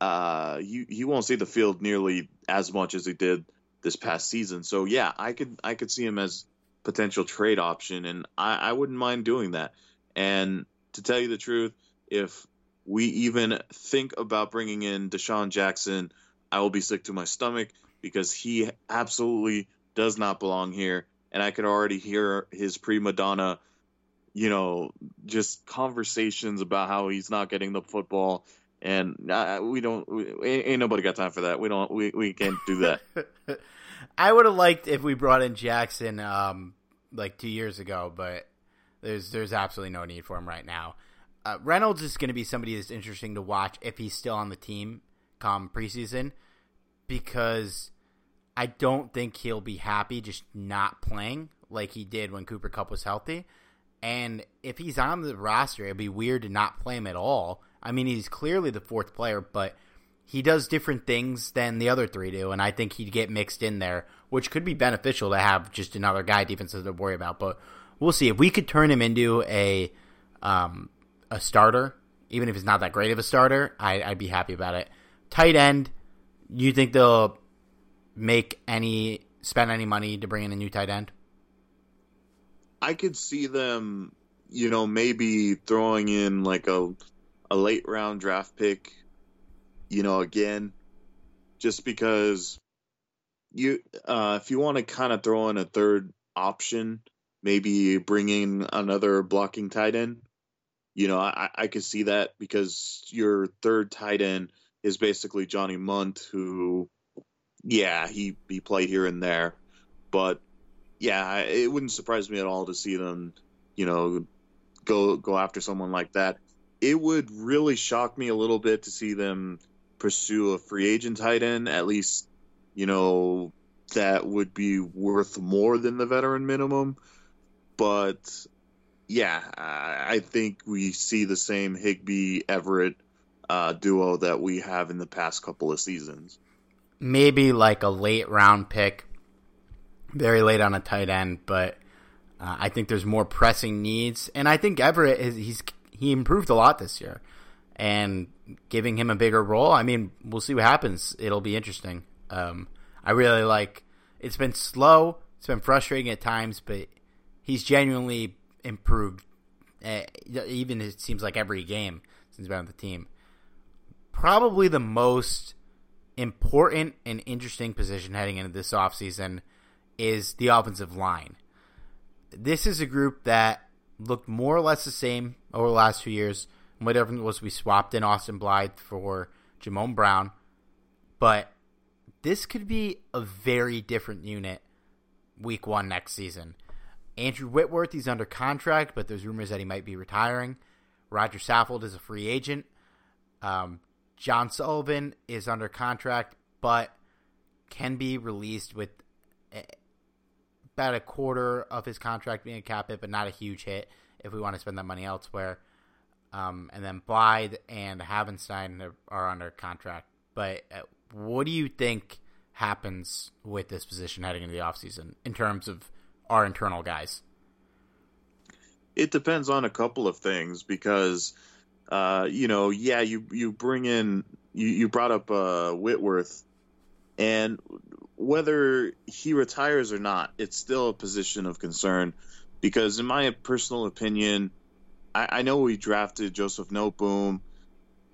uh, he he won't see the field nearly as much as he did this past season. So yeah, I could I could see him as potential trade option, and I, I wouldn't mind doing that. And to tell you the truth, if we even think about bringing in DeSean Jackson, I will be sick to my stomach because he absolutely does not belong here. And I could already hear his prima donna, you know, just conversations about how he's not getting the football. And uh, we don't, we, ain't nobody got time for that. We don't, we, we can't do that. (laughs) I would have liked if we brought in Jackson, um, like two years ago, but there's there's absolutely no need for him right now. Uh, Reynolds is going to be somebody that's interesting to watch if he's still on the team come preseason because I don't think he'll be happy just not playing like he did when Cooper Kupp was healthy. And if he's on the roster, it'd be weird to not play him at all. I mean, he's clearly the fourth player, but he does different things than the other three do, and I think he'd get mixed in there, which could be beneficial to have just another guy defensive to worry about. But we'll see if we could turn him into a um, a starter, even if he's not that great of a starter. I, I'd be happy about it. Tight end, you think they'll make any spend any money to bring in a new tight end? I could see them, you know, maybe throwing in like a a late round draft pick, you know, again, just because you uh if you want to kind of throw in a third option, maybe bringing another blocking tight end. You know, I, I could see that because your third tight end is basically Johnny Mundt, who, yeah, he, he played here and there. But yeah, it wouldn't surprise me at all to see them, you know, go go after someone like that. It would really shock me a little bit to see them pursue a free agent tight end. At least, you know, that would be worth more than the veteran minimum. But yeah, I think we see the same Higbee Everett uh, duo that we have in the past couple of seasons. Maybe like a late round pick very late on a tight end, but uh, I think there's more pressing needs, and I think Everett is he's he improved a lot this year, and giving him a bigger role. I mean, we'll see what happens. It'll be interesting. Um, I really like. It's been slow. It's been frustrating at times, but he's genuinely improved. Uh, even it seems like every game since been on the team. Probably the most important and interesting position heading into this offseason is the offensive line. This is a group that looked more or less the same over the last few years. What difference was we swapped in Austin Blythe for Jamon Brown, but this could be a very different unit week one next season. Andrew Whitworth, he's under contract, but there's rumors that he might be retiring. Roger Saffold is a free agent. Um, John Sullivan is under contract, but can be released with about a quarter of his contract being a cap hit, but not a huge hit if we want to spend that money elsewhere. Um, and then Blythe and Havenstein are under contract. But uh, what do you think happens with this position heading into the offseason in terms of our internal guys? It depends on a couple of things because, uh, you know, yeah, you you bring in you, you brought up uh, Whitworth, and whether he retires or not, it's still a position of concern because, in my personal opinion, I, I know we drafted Joseph Noteboom,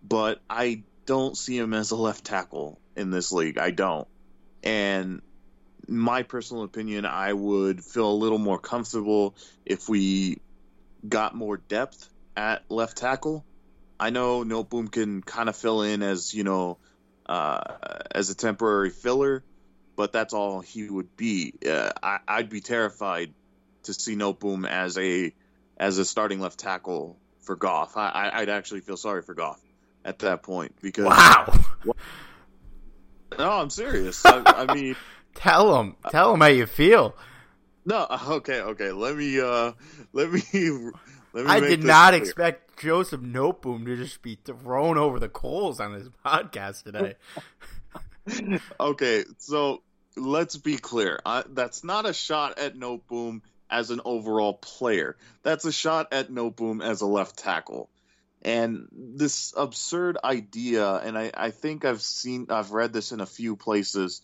but I don't see him as a left tackle in this league. I don't. And my personal opinion, I would feel a little more comfortable if we got more depth at left tackle. I know Noteboom can kind of fill in as, you know, uh, as a temporary filler, but that's all he would be. Uh, I, would be terrified to see Noteboom as a as a starting left tackle for Goff. I, would actually feel sorry for Goff at that point because wow. no, I'm serious. I, I (laughs) mean, tell him, tell him how you feel. No, okay, okay. Let me, uh, let me, let me. I did not clear. expect Joseph Noteboom to just be thrown over the coals on this (laughs) podcast today. (laughs) okay, so let's be clear. I, that's not a shot at Noteboom as an overall player. That's a shot at Noteboom as a left tackle. And this absurd idea, and I, I think I've seen, I've read this in a few places,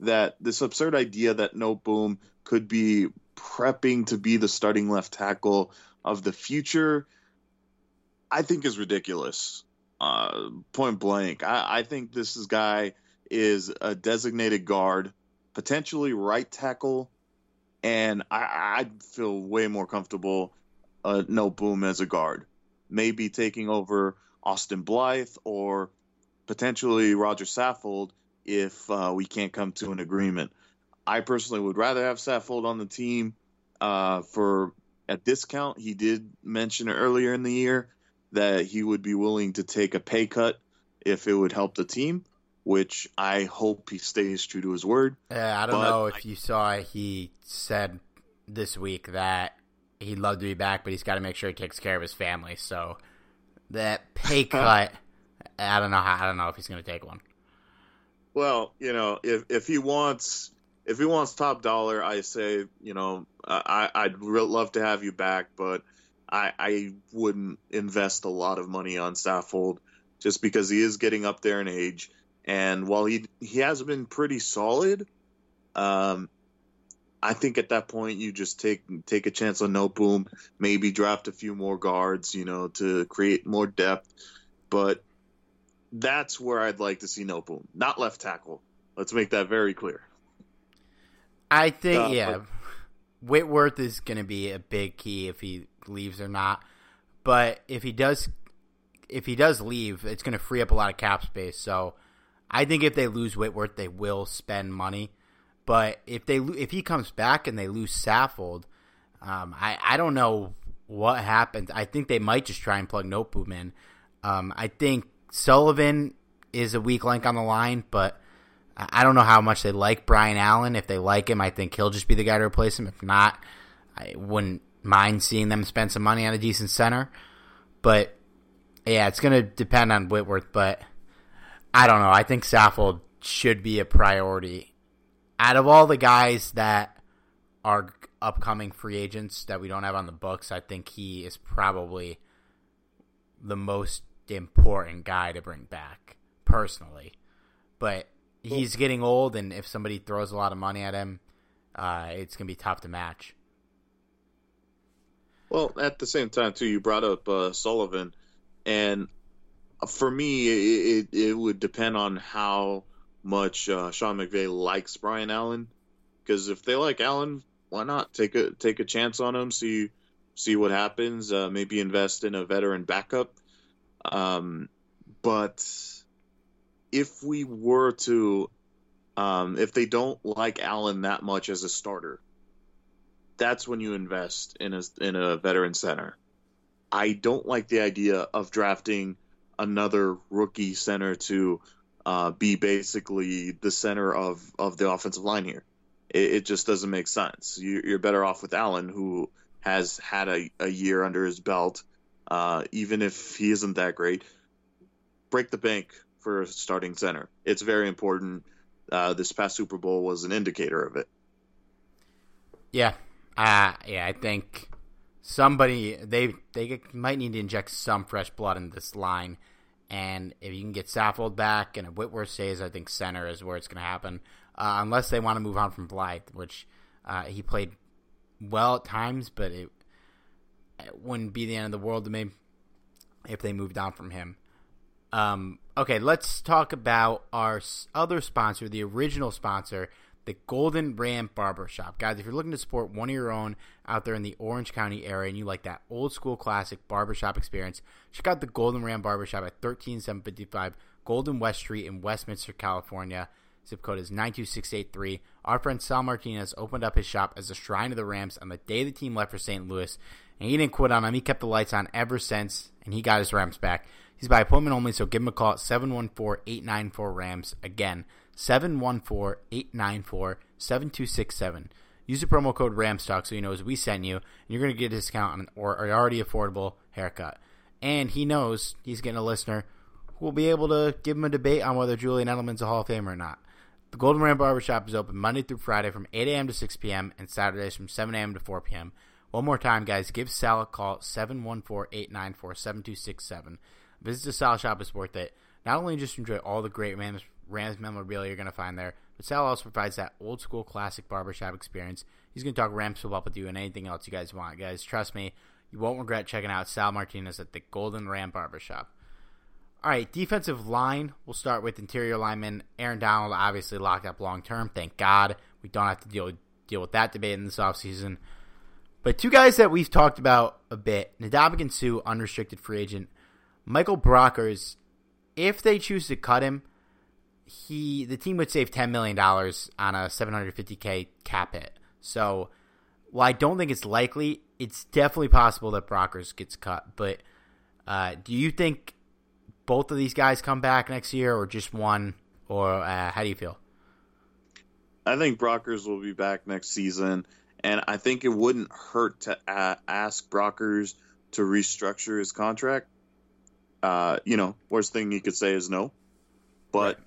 that this absurd idea that Noteboom could be prepping to be the starting left tackle of the future, I think is ridiculous. Uh, point blank. I, I think this is guy is a designated guard potentially right tackle, and I, I'd feel way more comfortable uh, boom as a guard. Maybe taking over Austin Blythe or potentially Roger Saffold if uh, we can't come to an agreement. I personally would rather have Saffold on the team. uh, for a discount. He did mention earlier in the year that he would be willing to take a pay cut if it would help the team, which I hope he stays true to his word. Yeah, I don't but know if I, you saw he said this week that he'd love to be back, but he's got to make sure he takes care of his family. So that pay (laughs) cut, I don't know how. I don't know if he's going to take one. Well, you know, if if he wants if he wants top dollar, I say, you know, I I'd real love to have you back, but I I wouldn't invest a lot of money on Saffold just because he is getting up there in age, and while he he has been pretty solid, um, I think at that point you just take take a chance on Noteboom, maybe draft a few more guards, you know, to create more depth. But that's where I'd like to see Noteboom, not left tackle. Let's make that very clear. I think uh, yeah, but, Whitworth is going to be a big key if he leaves or not. But if he does, if he does leave, it's going to free up a lot of cap space. So I think if they lose Whitworth, they will spend money. But if they if he comes back and they lose Saffold, um, I I don't know what happens. I think they might just try and plug Noteboom in. Um, I think Sullivan is a weak link on the line, but I don't know how much they like Brian Allen. If they like him, I think he'll just be the guy to replace him. If not, I wouldn't mind seeing them spend some money on a decent center. But yeah, it's going to depend on Whitworth. But I don't know. I think Saffold should be a priority. Out of all the guys that are upcoming free agents that we don't have on the books, I think he is probably the most important guy to bring back personally. But he's getting old, and if somebody throws a lot of money at him, uh, it's gonna be tough to match. Well, at the same time, too, you brought up uh, Sullivan, and for me, it, it, it, would depend on how much uh, Sean McVay likes Brian Allen. Because if they like Allen, why not take a take a chance on him? See see what happens. Uh, maybe invest in a veteran backup. Um, but if we were to, um, if they don't like Allen that much as a starter, that's when you invest in a in a veteran center. I don't like the idea of drafting another rookie center to uh, be basically the center of, of the offensive line here. It, it just doesn't make sense. You, are better off with Allen, who has had a, a year under his belt uh, even if he isn't that great, break the bank for a starting center. It's very important. Uh, this past Super Bowl was an indicator of it. Yeah, uh, yeah, I think somebody they they might need to inject some fresh blood in this line. And if you can get Saffold back and if Whitworth stays, I think center is where it's going to happen. Uh, unless they want to move on from Blythe, which uh, he played well at times, but it it wouldn't be the end of the world to me if they moved on from him. Um, okay, let's talk about our other sponsor, the original sponsor, the Golden Ram Barbershop. Guys, if you're looking to support one of your own out there in the Orange County area and you like that old school classic barbershop experience, check out the Golden Ram Barbershop at 13755 Golden West Street in Westminster, California. Zip code is 92683. Our friend Sal Martinez opened up his shop as a shrine of the Rams on the day the team left for St. Louis and he didn't quit on him. He kept the lights on ever since, and he got his Rams back. He's by appointment only, so give him a call at 714-894-RAMS. Again, 714-894-7267. Use the promo code RAMSTALK so he knows we sent you, and you're going to get a discount on or an already affordable haircut. And he knows he's getting a listener who will be able to give him a debate on whether Julian Edelman's a Hall of Famer or not. The Golden Ram Barbershop is open Monday through Friday from 8 a.m. to 6 p.m. and Saturdays from 7 a.m. to 4 p.m. One more time, guys. Give Sal a call 714-894-7267. Visit the Sal shop. It's worth it. Not only just enjoy all the great Rams, Rams memorabilia you're going to find there, but Sal also provides that old school classic barbershop experience. He's going to talk Rams football with you and anything else you guys want. Guys, trust me, you won't regret checking out Sal Martinez at the Golden Ram Barbershop. All right, defensive line. We'll start with interior lineman Aaron Donald, obviously locked up long term. Thank God we don't have to deal deal with that debate in this offseason. But two guys that we've talked about a bit Ndamukong Suh, unrestricted free agent. Michael Brockers, if they choose to cut him, he the team would save $10 million on a 750K cap hit. So while I don't think it's likely. It's definitely possible that Brockers gets cut, but uh, do you think both of these guys come back next year, or just one, or uh, how do you feel? I think Brockers will be back next season, and I think it wouldn't hurt to uh, ask Brockers to restructure his contract. Uh, you know, worst thing he could say is no, but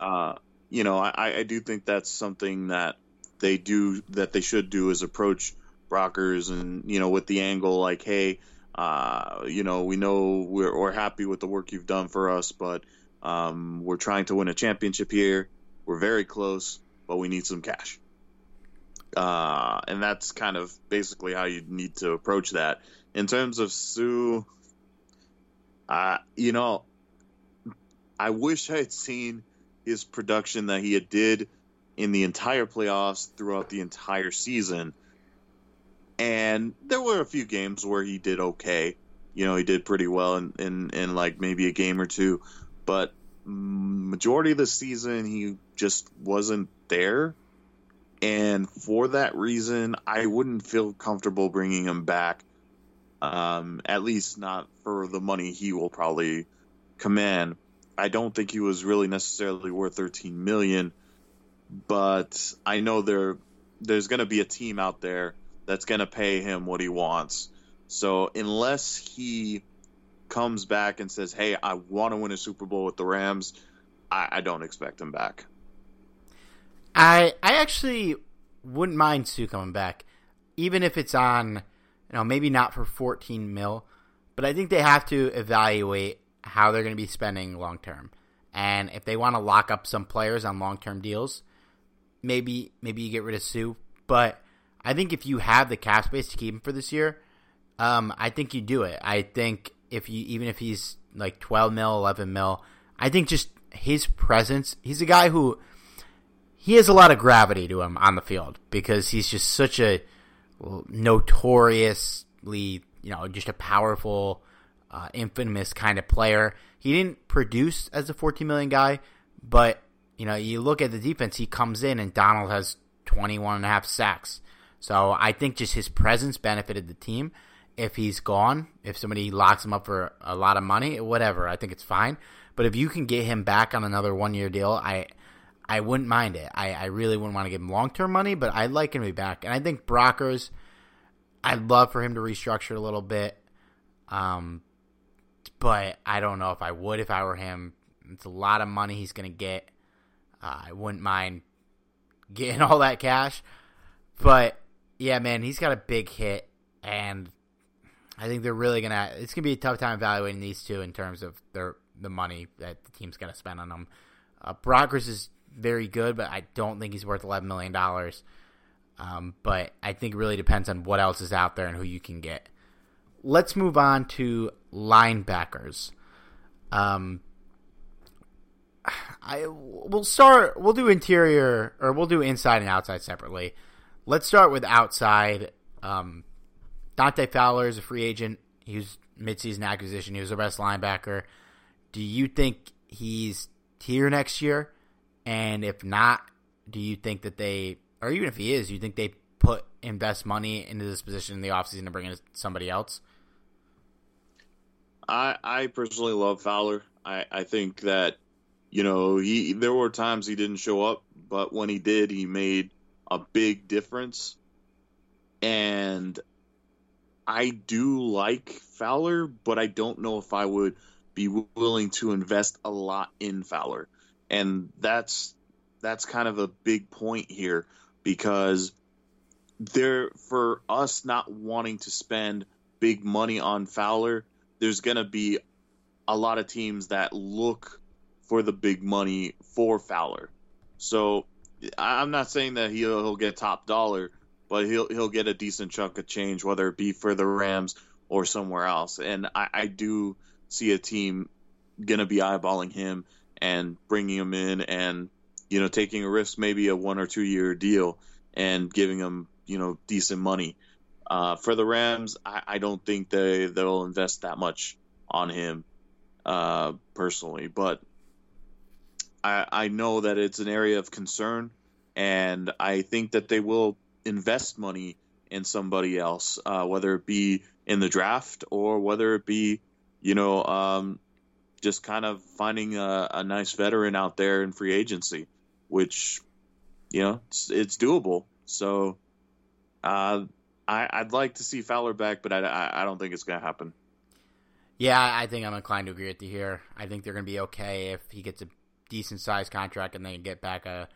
right. uh, you know, I, I do think that's something that they do that they should do is approach Brockers and you know with the angle like, hey, uh, you know, we know we're, we're happy with the work you've done for us, but um, we're trying to win a championship here. We're very close, but we need some cash. Uh, and that's kind of basically how you need to approach that. In terms of Suh, you know, I wish I had seen his production that he had did in the entire playoffs throughout the entire season. And there were a few games where he did okay. You know, he did pretty well in, in, in like maybe a game or two. But majority of the season, he just wasn't there. And for that reason, I wouldn't feel comfortable bringing him back. Um, at least not for the money he will probably command. I don't think he was really necessarily worth 13 million, but I know there there's going to be a team out there that's going to pay him what he wants. So unless he comes back and says, "Hey, I want to win a Super Bowl with the Rams," I, I don't expect him back. I I actually wouldn't mind Suh coming back, even if it's on, you know, maybe not for 14 mil, but I think they have to evaluate how they're going to be spending long term. And if they want to lock up some players on long term deals, maybe maybe you get rid of Suh. But I think if you have the cap space to keep him for this year, um, I think you do it. I think if you even if he's like twelve mil, eleven mil, I think just his presence. He's a guy who he has a lot of gravity to him on the field because he's just such a notoriously, you know, just a powerful uh, infamous kind of player. He didn't produce as a 14 million guy, but you know, you look at the defense, he comes in and Donald has 21 and a half sacks. So I think just his presence benefited the team. If he's gone, if somebody locks him up for a lot of money, whatever, I think it's fine. But if you can get him back on another one year deal, I I wouldn't mind it. I, I really wouldn't want to give him long term money, but I'd like him to be back. And I think Brockers, I'd love for him to restructure a little bit. Um, but I don't know if I would if I were him. It's a lot of money he's going to get. Uh, I wouldn't mind getting all that cash. But yeah, man, he's got a big hit, and I think they're really gonna. It's gonna be a tough time evaluating these two in terms of their the money that the team's gonna spend on them. Uh, Brockers is very good, but I don't think he's worth eleven million dollars. Um, but I think it really depends on what else is out there and who you can get let's move on to linebackers. Um, I we'll start. We'll do interior or we'll do inside and outside separately. Let's start with outside. Um, Dante Fowler is a free agent. He was midseason acquisition. He was the best linebacker. Do you think he's here next year? And if not, do you think that they, or even if he is, do you think they put invest money into this position in the offseason to bring in somebody else? I I personally love Fowler. I I think that you know he there were times he didn't show up, but when he did, he made a big difference. And I do like Fowler, but I don't know if I would be willing to invest a lot in Fowler. And that's that's kind of a big point here because there for us not wanting to spend big money on Fowler, there's going to be a lot of teams that look for the big money for Fowler. So I'm not saying that he'll, he'll get top dollar, but he'll he'll get a decent chunk of change, whether it be for the Rams or somewhere else. And I, I do see a team gonna be eyeballing him and bringing him in, and you know taking a risk, maybe a one or two year deal, and giving him you know decent money. Uh, for the Rams, I, I, don't think they they'll invest that much on him uh, personally, but I, I know that it's an area of concern, and I think that they will invest money in somebody else, uh, whether it be in the draft or whether it be, you know, um, just kind of finding a, a, nice veteran out there in free agency, which, you know, it's, it's doable. So, uh, I, would like to see Fowler back, but I, I, I don't think it's going to happen. Yeah, I think I'm inclined to agree with you here. I think they're going to be okay if he gets a decent sized contract and they get back a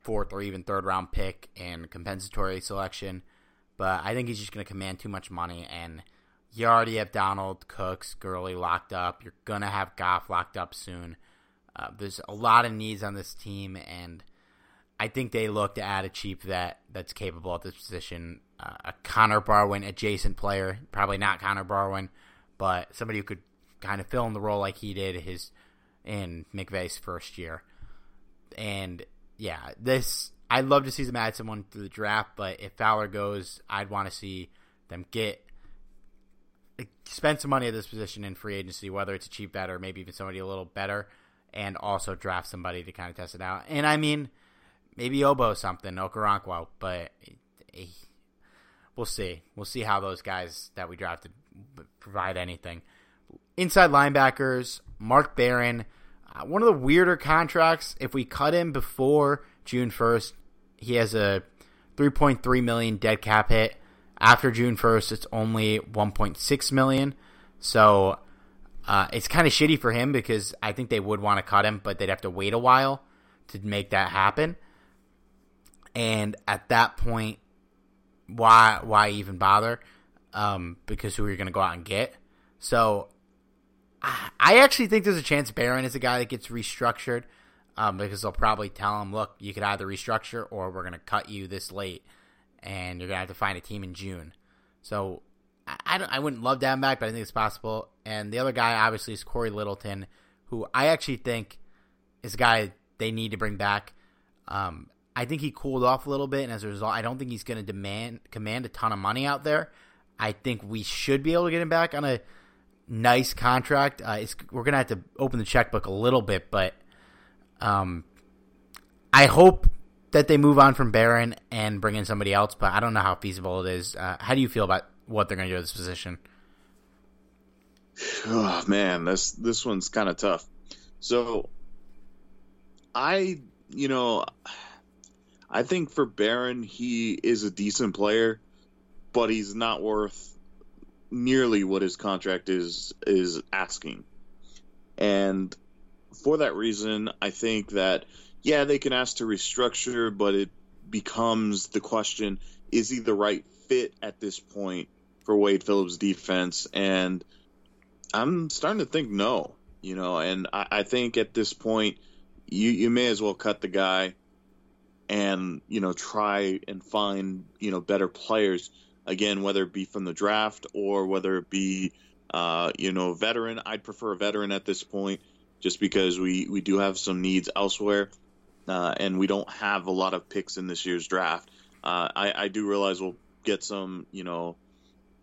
fourth or even third round pick and compensatory selection. But I think he's just going to command too much money. And you already have Donald, Cooks, Gurley locked up. You're going to have Goff locked up soon. Uh, there's a lot of needs on this team, and I think they look to add a cheap vet that's capable at this position. Uh, a Connor Barwin adjacent player, probably not Connor Barwin, but somebody who could kind of fill in the role like he did his in McVay's first year. And yeah, this I'd love to see them add someone to the draft, but if Fowler goes, I'd want to see them get spend some money at this position in free agency, whether it's a cheap bet or maybe even somebody a little better, and also draft somebody to kind of test it out. And I mean, maybe Obo something, Okoronkwo, but we'll see. We'll see how those guys that we drafted provide anything. Inside linebackers, Mark Barron, uh, one of the weirder contracts. If we cut him before June 1st, he has a 3.3 million dead cap hit. After June 1st, it's only 1.6 million. So uh, it's kind of shitty for him because I think they would want to cut him, but they'd have to wait a while to make that happen. And at that point, why why even bother? Um, because who are you going to go out and get? So I actually think there's a chance Barron is a guy that gets restructured um, because they'll probably tell him, look, you could either restructure or we're going to cut you this late, and you're going to have to find a team in June. So I, I, I wouldn't love to back, but I think it's possible. And the other guy, obviously, is Cory Littleton, who I actually think is a guy they need to bring back. Um, I think he cooled off a little bit, and as a result, I don't think he's going to demand command a ton of money out there. I think we should be able to get him back on a – nice contract. Uh, we're gonna have to open the checkbook a little bit, but um, I hope that they move on from Barron and bring in somebody else. But I don't know how feasible it is. Uh, how do you feel about what they're gonna do with this position? Oh man, this this one's kind of tough. So, I you know, I think for Barron, he is a decent player, but he's not worth nearly what his contract is is asking. And for that reason, I think that yeah, they can ask to restructure, but it becomes the question: Is he the right fit at this point for Wade Phillips' defense? And I'm starting to think no. You know, and I, I think at this point, you you may as well cut the guy, and you know try and find you know better players again, whether it be from the draft or whether it be, uh, you know, veteran. I'd prefer a veteran at this point just because we, we do have some needs elsewhere uh, and we don't have a lot of picks in this year's draft. Uh, I, I do realize we'll get some, you know,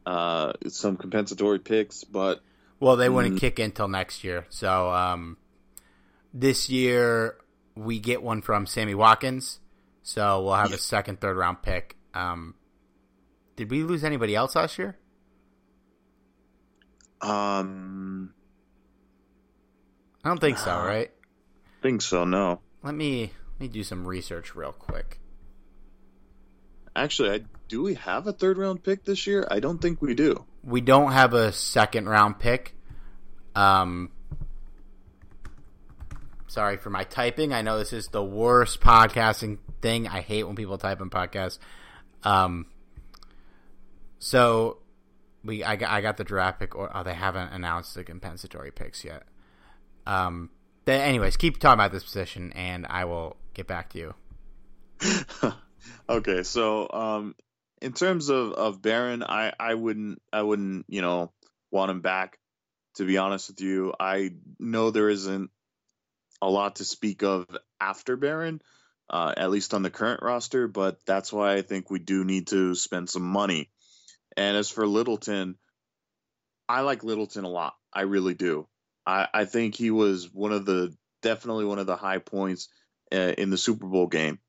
uh, some compensatory picks, but. Well, they wouldn't mm, kick in until next year. So um, this year we get one from Sammy Watkins. So we'll have yeah. a second, third round pick. Um, did we lose anybody else last year? Um, I don't think so. Right? Think so? No. Let me let me do some research real quick. Actually, I, do we have a third round pick this year? I don't think we do. We don't have a second round pick. Um, sorry for my typing. I know this is the worst podcasting thing. I hate when people type in podcasts. Um, so we I got, I got the draft pick, or oh, they haven't announced the compensatory picks yet. Um. Anyways, keep talking about this position, and I will get back to you. (laughs) okay, so um, in terms of of Barron, I I wouldn't I wouldn't you know want him back. To be honest with you, I know there isn't a lot to speak of after Barron, uh, at least on the current roster. But that's why I think we do need to spend some money and as for Littleton, I like Littleton a lot. I really do. I, I think he was one of the definitely one of the high points uh, in the Super Bowl game.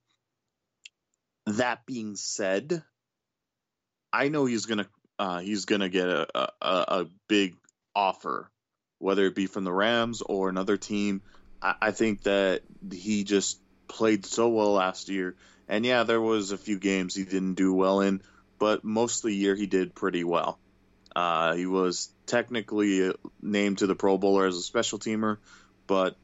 That being said, I know he's gonna uh, he's gonna get a, a a big offer, whether it be from the Rams or another team. I, I think that he just played so well last year, and yeah, there was a few games he didn't do well in, but most of the year he did pretty well. Uh, he was technically named to the Pro Bowler as a special teamer, but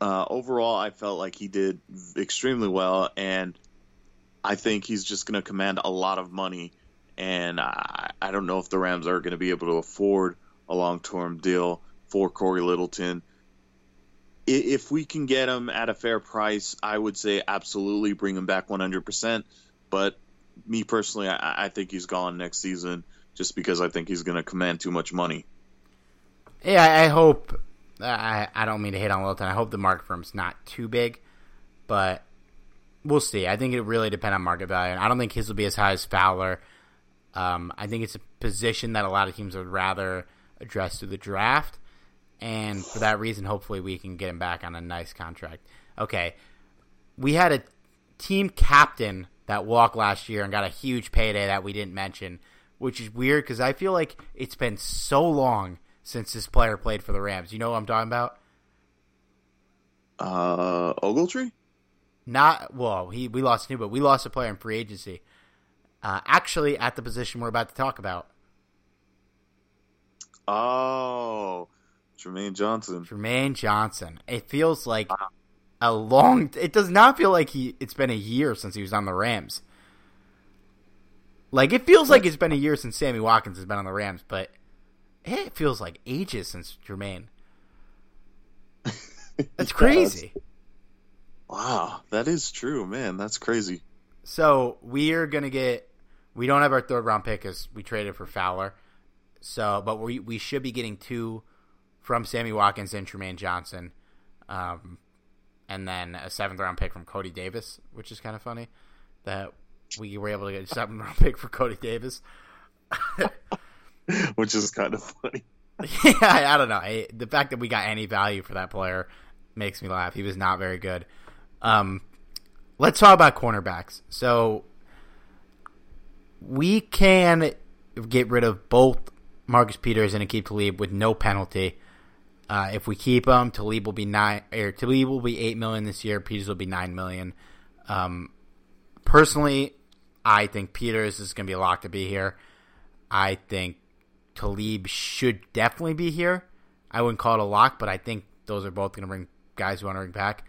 uh, overall, I felt like he did extremely well, and I think he's just going to command a lot of money. And I, I don't know if the Rams are going to be able to afford a long term deal for Cory Littleton. If we can get him at a fair price, I would say absolutely bring him back 100%. But me personally, I, I think he's gone next season just because I think he's going to command too much money. Yeah, I hope I I don't mean to hit on Littleton. I hope the market for him's not too big, but we'll see. I think it really depends on market value. And I don't think his will be as high as Fowler. Um, I think it's a position that a lot of teams would rather address through the draft, and for that reason, hopefully, we can get him back on a nice contract. Okay, we had a team captain that walked last year and got a huge payday that we didn't mention, which is weird because I feel like it's been so long since this player played for the Rams. You know what I'm talking about? Uh, Ogletree. Not well. He we lost new, but we lost a player in free agency. Uh, actually, at the position we're about to talk about. Oh, Trumaine Johnson. Trumaine Johnson. It feels like a long. It does not feel like he. It's been a year since he was on the Rams. Like it feels like it's been a year since Sammy Watkins has been on the Rams, but it feels like ages since Trumaine. (laughs) That's crazy. Wow, that is true, man. That's crazy. So we are gonna get. We don't have our third round pick because we traded for Fowler. So, but we we should be getting two from Sammy Watkins and Trumaine Johnson, um, and then a seventh round pick from Cody Davis, which is kind of funny that we were able to get a seventh round pick for Cody Davis. (laughs) which is kind of funny. (laughs) yeah, I, I don't know. I, the fact that we got any value for that player makes me laugh. He was not very good. Um, let's talk about cornerbacks. So we can get rid of both Marcus Peters and Aqib Talib with no penalty. Uh, if we keep him, Talib will be nine. Or Talib will be eight million this year. Peters will be nine million. Um, personally, I think Peters is going to be locked to be here. I think Talib should definitely be here. I wouldn't call it a lock, but I think those are both going to bring guys who want to bring back.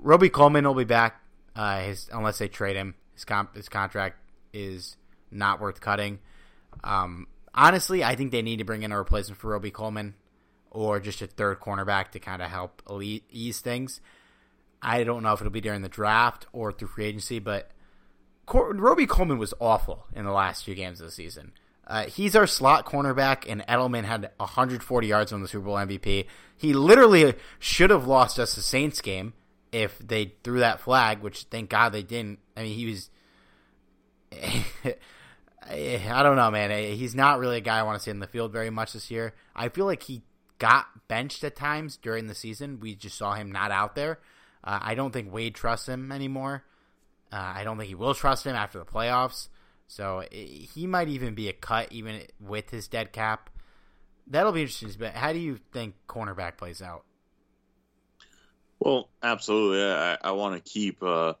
Robey Coleman will be back, uh, his, unless they trade him. His, comp, his contract is not worth cutting. Um, honestly, I think they need to bring in a replacement for Robey Coleman or just a third cornerback to kind of help ease things. I don't know if it'll be during the draft or through free agency, but Cor- Robey Coleman was awful in the last few games of the season. Uh, he's our slot cornerback, and Edelman had 140 yards on the Super Bowl MVP. He literally should have lost us the Saints game if they threw that flag, which thank God they didn't. I mean, he was. (laughs) I don't know, man. He's not really a guy I want to see in the field very much this year. I feel like he got benched at times during the season. We just saw him not out there. Uh, I don't think Wade trusts him anymore. Uh, I don't think he will trust him after the playoffs. So he might even be a cut even with his dead cap. That'll be interesting. But how do you think cornerback plays out? Well, absolutely. I, I want to keep uh,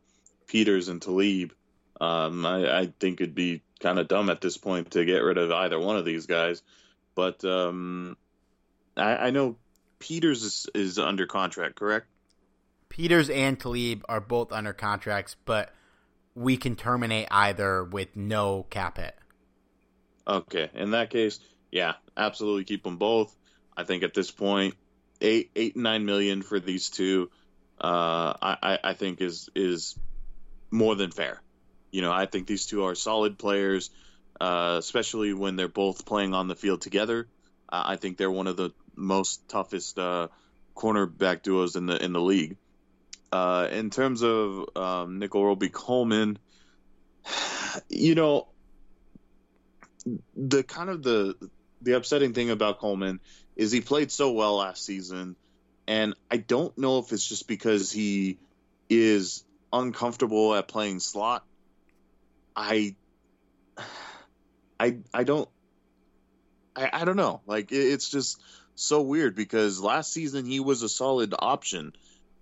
Peters and Talib. Um, I, I, think it'd be kind of dumb at this point to get rid of either one of these guys. But um, I, I, know Peters is, is under contract, correct? Peters and Talib are both under contracts, but we can terminate either with no cap hit. Okay, in that case, yeah, absolutely keep them both. I think at this point, eight, eight, nine million for these two, uh, I, I think is is more than fair. You know, I think these two are solid players, uh, especially when they're both playing on the field together. Uh, I think they're one of the most toughest uh, cornerback duos in the in the league. Uh, in terms of um, Nickell Robey-Coleman, (sighs) you know, the kind of the the upsetting thing about Coleman is he played so well last season, and I don't know if it's just because he is uncomfortable at playing slot. I I I don't I, I don't know. Like it, it's just so weird because last season he was a solid option.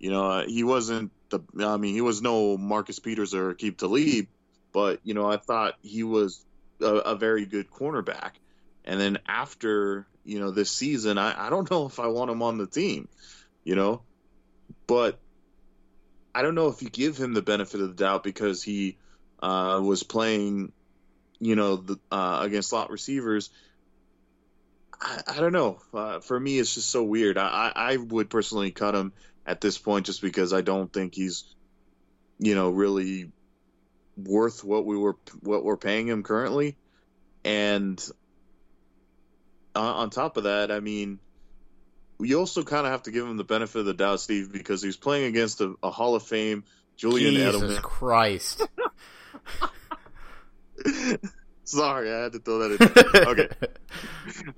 You know, uh, he wasn't the. I mean, he was no Marcus Peters or Aqib Talib, but you know, I thought he was a, a very good cornerback. And then after you know this season, I, I don't (laughs) know if I want him on the team. You know, but I don't know if you give him the benefit of the doubt because he uh, was playing, you know, the, uh, against slot receivers I, I don't know. Uh, for me, it's just so weird. I, I would personally cut him at this point just because I don't think he's, you know, really worth what we were what we're paying him currently. And on top of that, I mean, you also kind of have to give him the benefit of the doubt, Steve, because he's playing against a, a Hall of Fame Julian Jesus Edelman. Christ. (laughs) (laughs) Sorry, I had to throw that in. okay.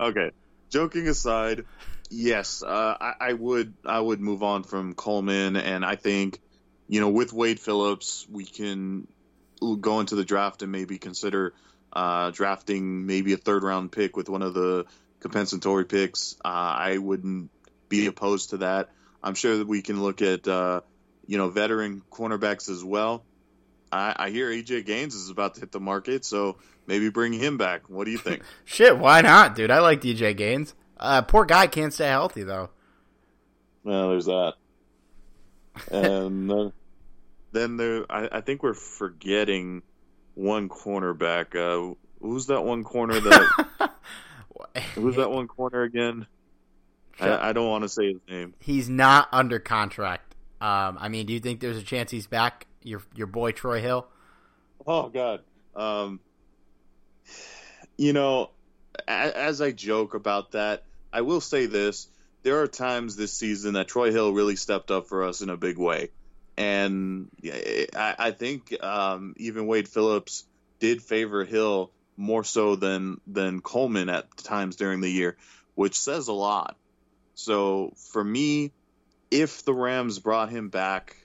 (laughs) okay. Joking aside, yes, uh, I, I, would I would move on from Coleman, and I think you know with Wade Phillips we can go into the draft and maybe consider uh, drafting maybe a third round pick with one of the compensatory picks. Uh, I wouldn't be opposed to that. I'm sure that we can look at uh, you know veteran cornerbacks as well. I, I hear EJ Gaines is about to hit the market, so maybe bring him back. What do you think? (laughs) Shit, why not, dude? I like EJ Gaines. Uh, poor guy can't stay healthy though. Well, there's that. And uh, (laughs) then there, I, I, think we're forgetting one cornerback. Uh, who's that one corner that? (laughs) who's that one corner again? I, I don't want to say his name. He's not under contract. Um, I mean, do you think there's a chance he's back? Your your boy Troy Hill. Oh God. Um, you know, as I joke about that, I will say this: there are times this season that Troy Hill really stepped up for us in a big way, and I, think um, even Wade Phillips did favor Hill more so than than Coleman at times during the year, which says a lot. So for me, if the Rams brought him back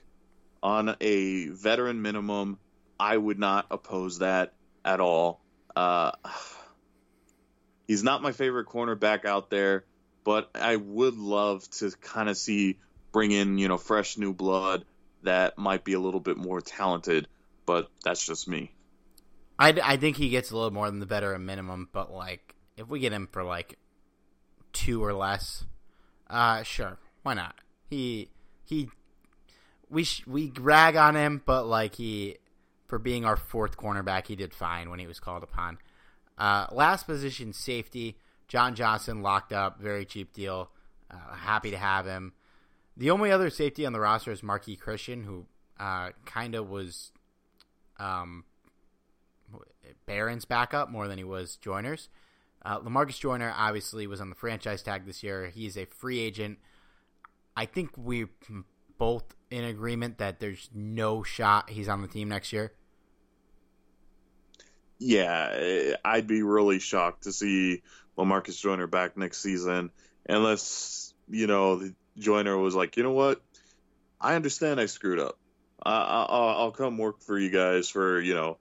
on a veteran minimum, I would not oppose that at all. Uh, he's not my favorite cornerback out there, but I would love to kind of see bring in you know fresh new blood that might be a little bit more talented. But that's just me. I, I think he gets a little more than the better minimum, but like if we get him for like two or less, uh, sure, why not? He he, we sh- we rag on him, but like he for being our fourth cornerback, he did fine when he was called upon. Uh, last position, safety. John Johnson locked up, very cheap deal. Uh, happy to have him. The only other safety on the roster is Marqui Christian, who uh, kind of was um, Barron's backup more than he was Joyner's. Uh, Lamarcus Joyner obviously was on the franchise tag this year. He's a free agent. I think we both in agreement that there's no shot he's on the team next year yeah, I'd be really shocked to see Lamarcus Joyner back next season, unless you know Joyner was like, you know what, I understand I screwed up. I, will come work for you guys for you know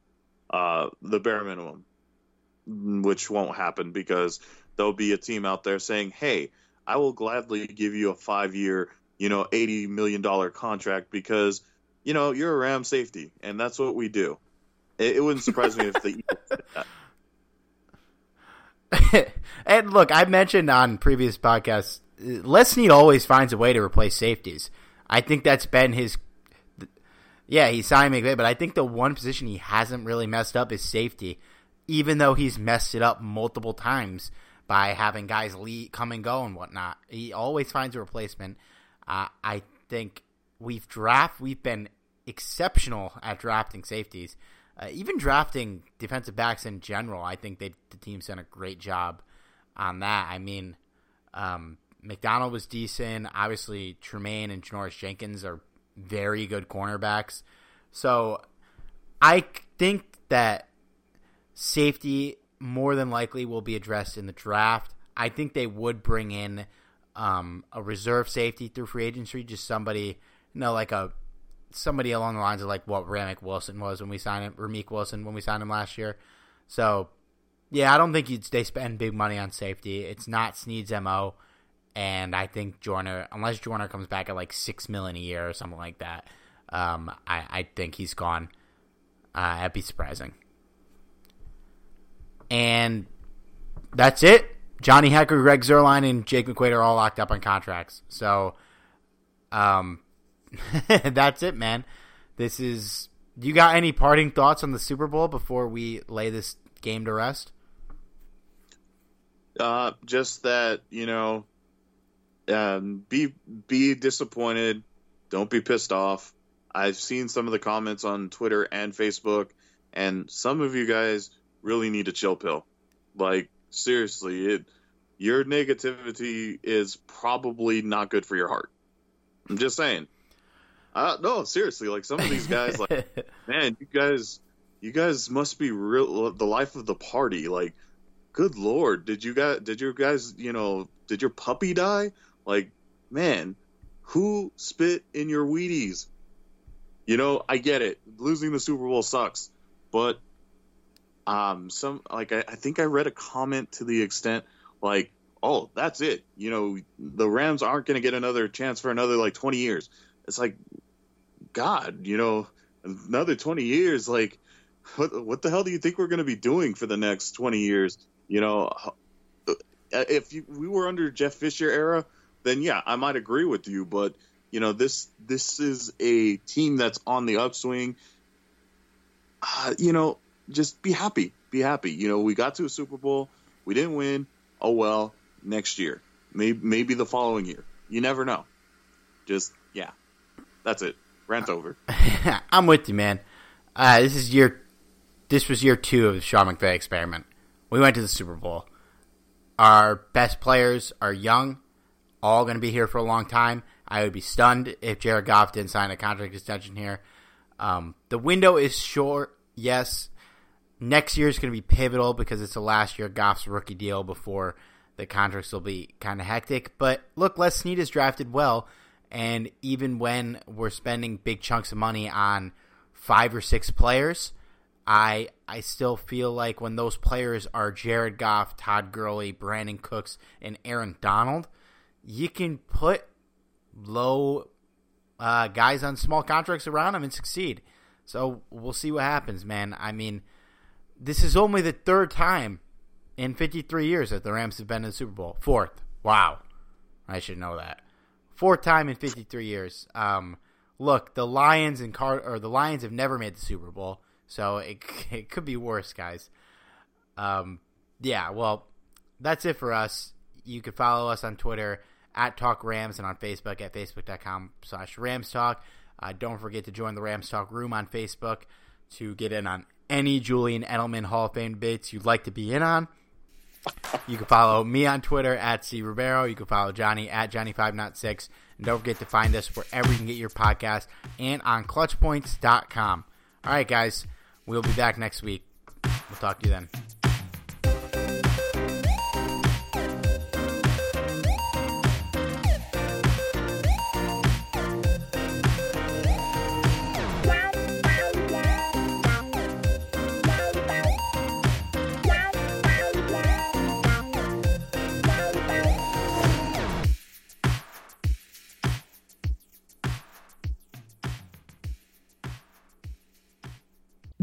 uh, the bare minimum, which won't happen because there'll be a team out there saying, hey, I will gladly give you a five year, you know, eighty million dollar contract because you know you're a Ram safety, and that's what we do. It, it wouldn't surprise me if the Eagles did that. (laughs) and look, I mentioned on previous podcasts, Les Snead always finds a way to replace safeties. I think that's been his. Yeah, he signed McVay, but I think the one position he hasn't really messed up is safety, even though he's messed it up multiple times by having guys lead, come and go and whatnot. He always finds a replacement. Uh, I think we've draft we've been exceptional at drafting safeties uh, even drafting defensive backs in general, I think they, the team's done a great job on that. I mean, um, McDonald was decent. Obviously, Trumaine and Janoris Jenkins are very good cornerbacks. So I think that safety more than likely will be addressed in the draft. I think they would bring in um, a reserve safety through free agency, just somebody, you know, like a somebody along the lines of like what Ramik Wilson was when we signed him, Ramik Wilson when we signed him last year. So Yeah, I don't think they spend big money on safety. It's not Snead's mo, and I think Joyner, unless Joyner comes back at like six million a year or something like that, um, I, I think he's gone. Uh, that'd be surprising. And that's it. Johnny Hekker, Greg Zuerlein, and Jake McQuaide are all locked up on contracts. So, um, (laughs) that's it, man. This is. You got any parting thoughts on the Super Bowl before we lay this game to rest? Uh, just that you know, um, be be disappointed. Don't be pissed off. I've seen some of the comments on Twitter and Facebook, and some of you guys really need a chill pill. Like seriously, it your negativity is probably not good for your heart. I'm just saying. Uh, no, seriously, like some of these guys, like (laughs) man, you guys, you guys must be real the life of the party. Like, good lord, did you guys, did your guys, you know, did your puppy die? Like, man, who spit in your Wheaties? You know, I get it. Losing the Super Bowl sucks, but um, some like I, I think I read a comment to the extent like, oh, that's it. You know, the Rams aren't going to get another chance for another like 20 years. It's like, God, you know, another 20 years. Like, what what the hell do you think we're going to be doing for the next 20 years? You know, uh, if you, we were under Jeff Fisher era, then yeah, I might agree with you. But you know, this this is a team that's on the upswing. Uh, you know, just be happy. Be happy. You know, we got to a Super Bowl. We didn't win. Oh well, next year. Maybe maybe the following year. You never know. Just yeah. That's it. Rant over. (laughs) I'm with you, man. Uh, this is year this was year two of the Sean McVay experiment. We went to the Super Bowl. Our best players are young, all going to be here for a long time. I would be stunned if Jared Goff didn't sign a contract extension here. Um, the window is short, yes. Next year is going to be pivotal because it's the last year of Goff's rookie deal before the contracts will be kind of hectic. But look, Les Snead is drafted well, and even when we're spending big chunks of money on five or six players, I I still feel like when those players are Jared Goff, Todd Gurley, Brandin Cooks, and Aaron Donald, you can put low uh, guys on small contracts around them and succeed. So we'll see what happens, man. I mean this is only the third time in 53 years that the Rams have been in the Super Bowl. Fourth. Wow. I should know that. Fourth time in 53 years. Um, look, the Lions and Car- or the Lions have never made the Super Bowl, so it (laughs) it could be worse, guys. Um, yeah, well, that's it for us. You can follow us on Twitter at Talk Rams and on Facebook at facebook.com slash Rams Talk. Uh, don't forget to join the Rams Talk room on Facebook to get in on any Julian Edelman Hall of Fame debates you'd like to be in on. You can follow me on Twitter at C Ribeiro. You can follow Johnny at Johnny506. And don't forget to find us wherever you can get your podcast and on clutchpoints.com. All right, guys. We'll be back next week. We'll talk to you then.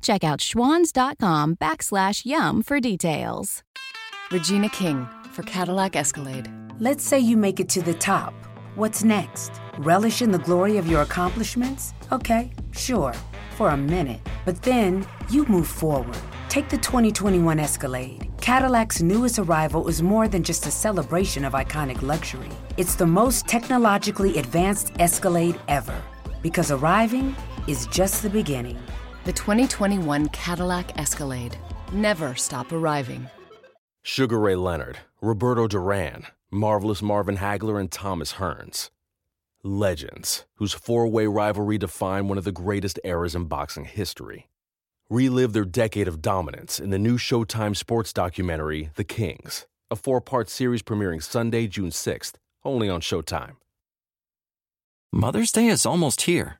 Check out schwans.com backslash yum for details. Regina King for Cadillac Escalade. Let's say you make it to the top. What's next? Relish in the glory of your accomplishments? Okay, sure, for a minute. But then you move forward. Take the 2021 Escalade. Cadillac's newest arrival is more than just a celebration of iconic luxury. It's the most technologically advanced Escalade ever. Because arriving is just the beginning. The 2021 Cadillac Escalade. Never stop arriving. Sugar Ray Leonard, Roberto Duran, Marvelous Marvin Hagler and Thomas Hearns. Legends, whose four way rivalry defined one of the greatest eras in boxing history. Relive their decade of dominance in the new Showtime sports documentary, The Kings, a four part series premiering Sunday, June 6th, only on Showtime. Mother's Day is almost here,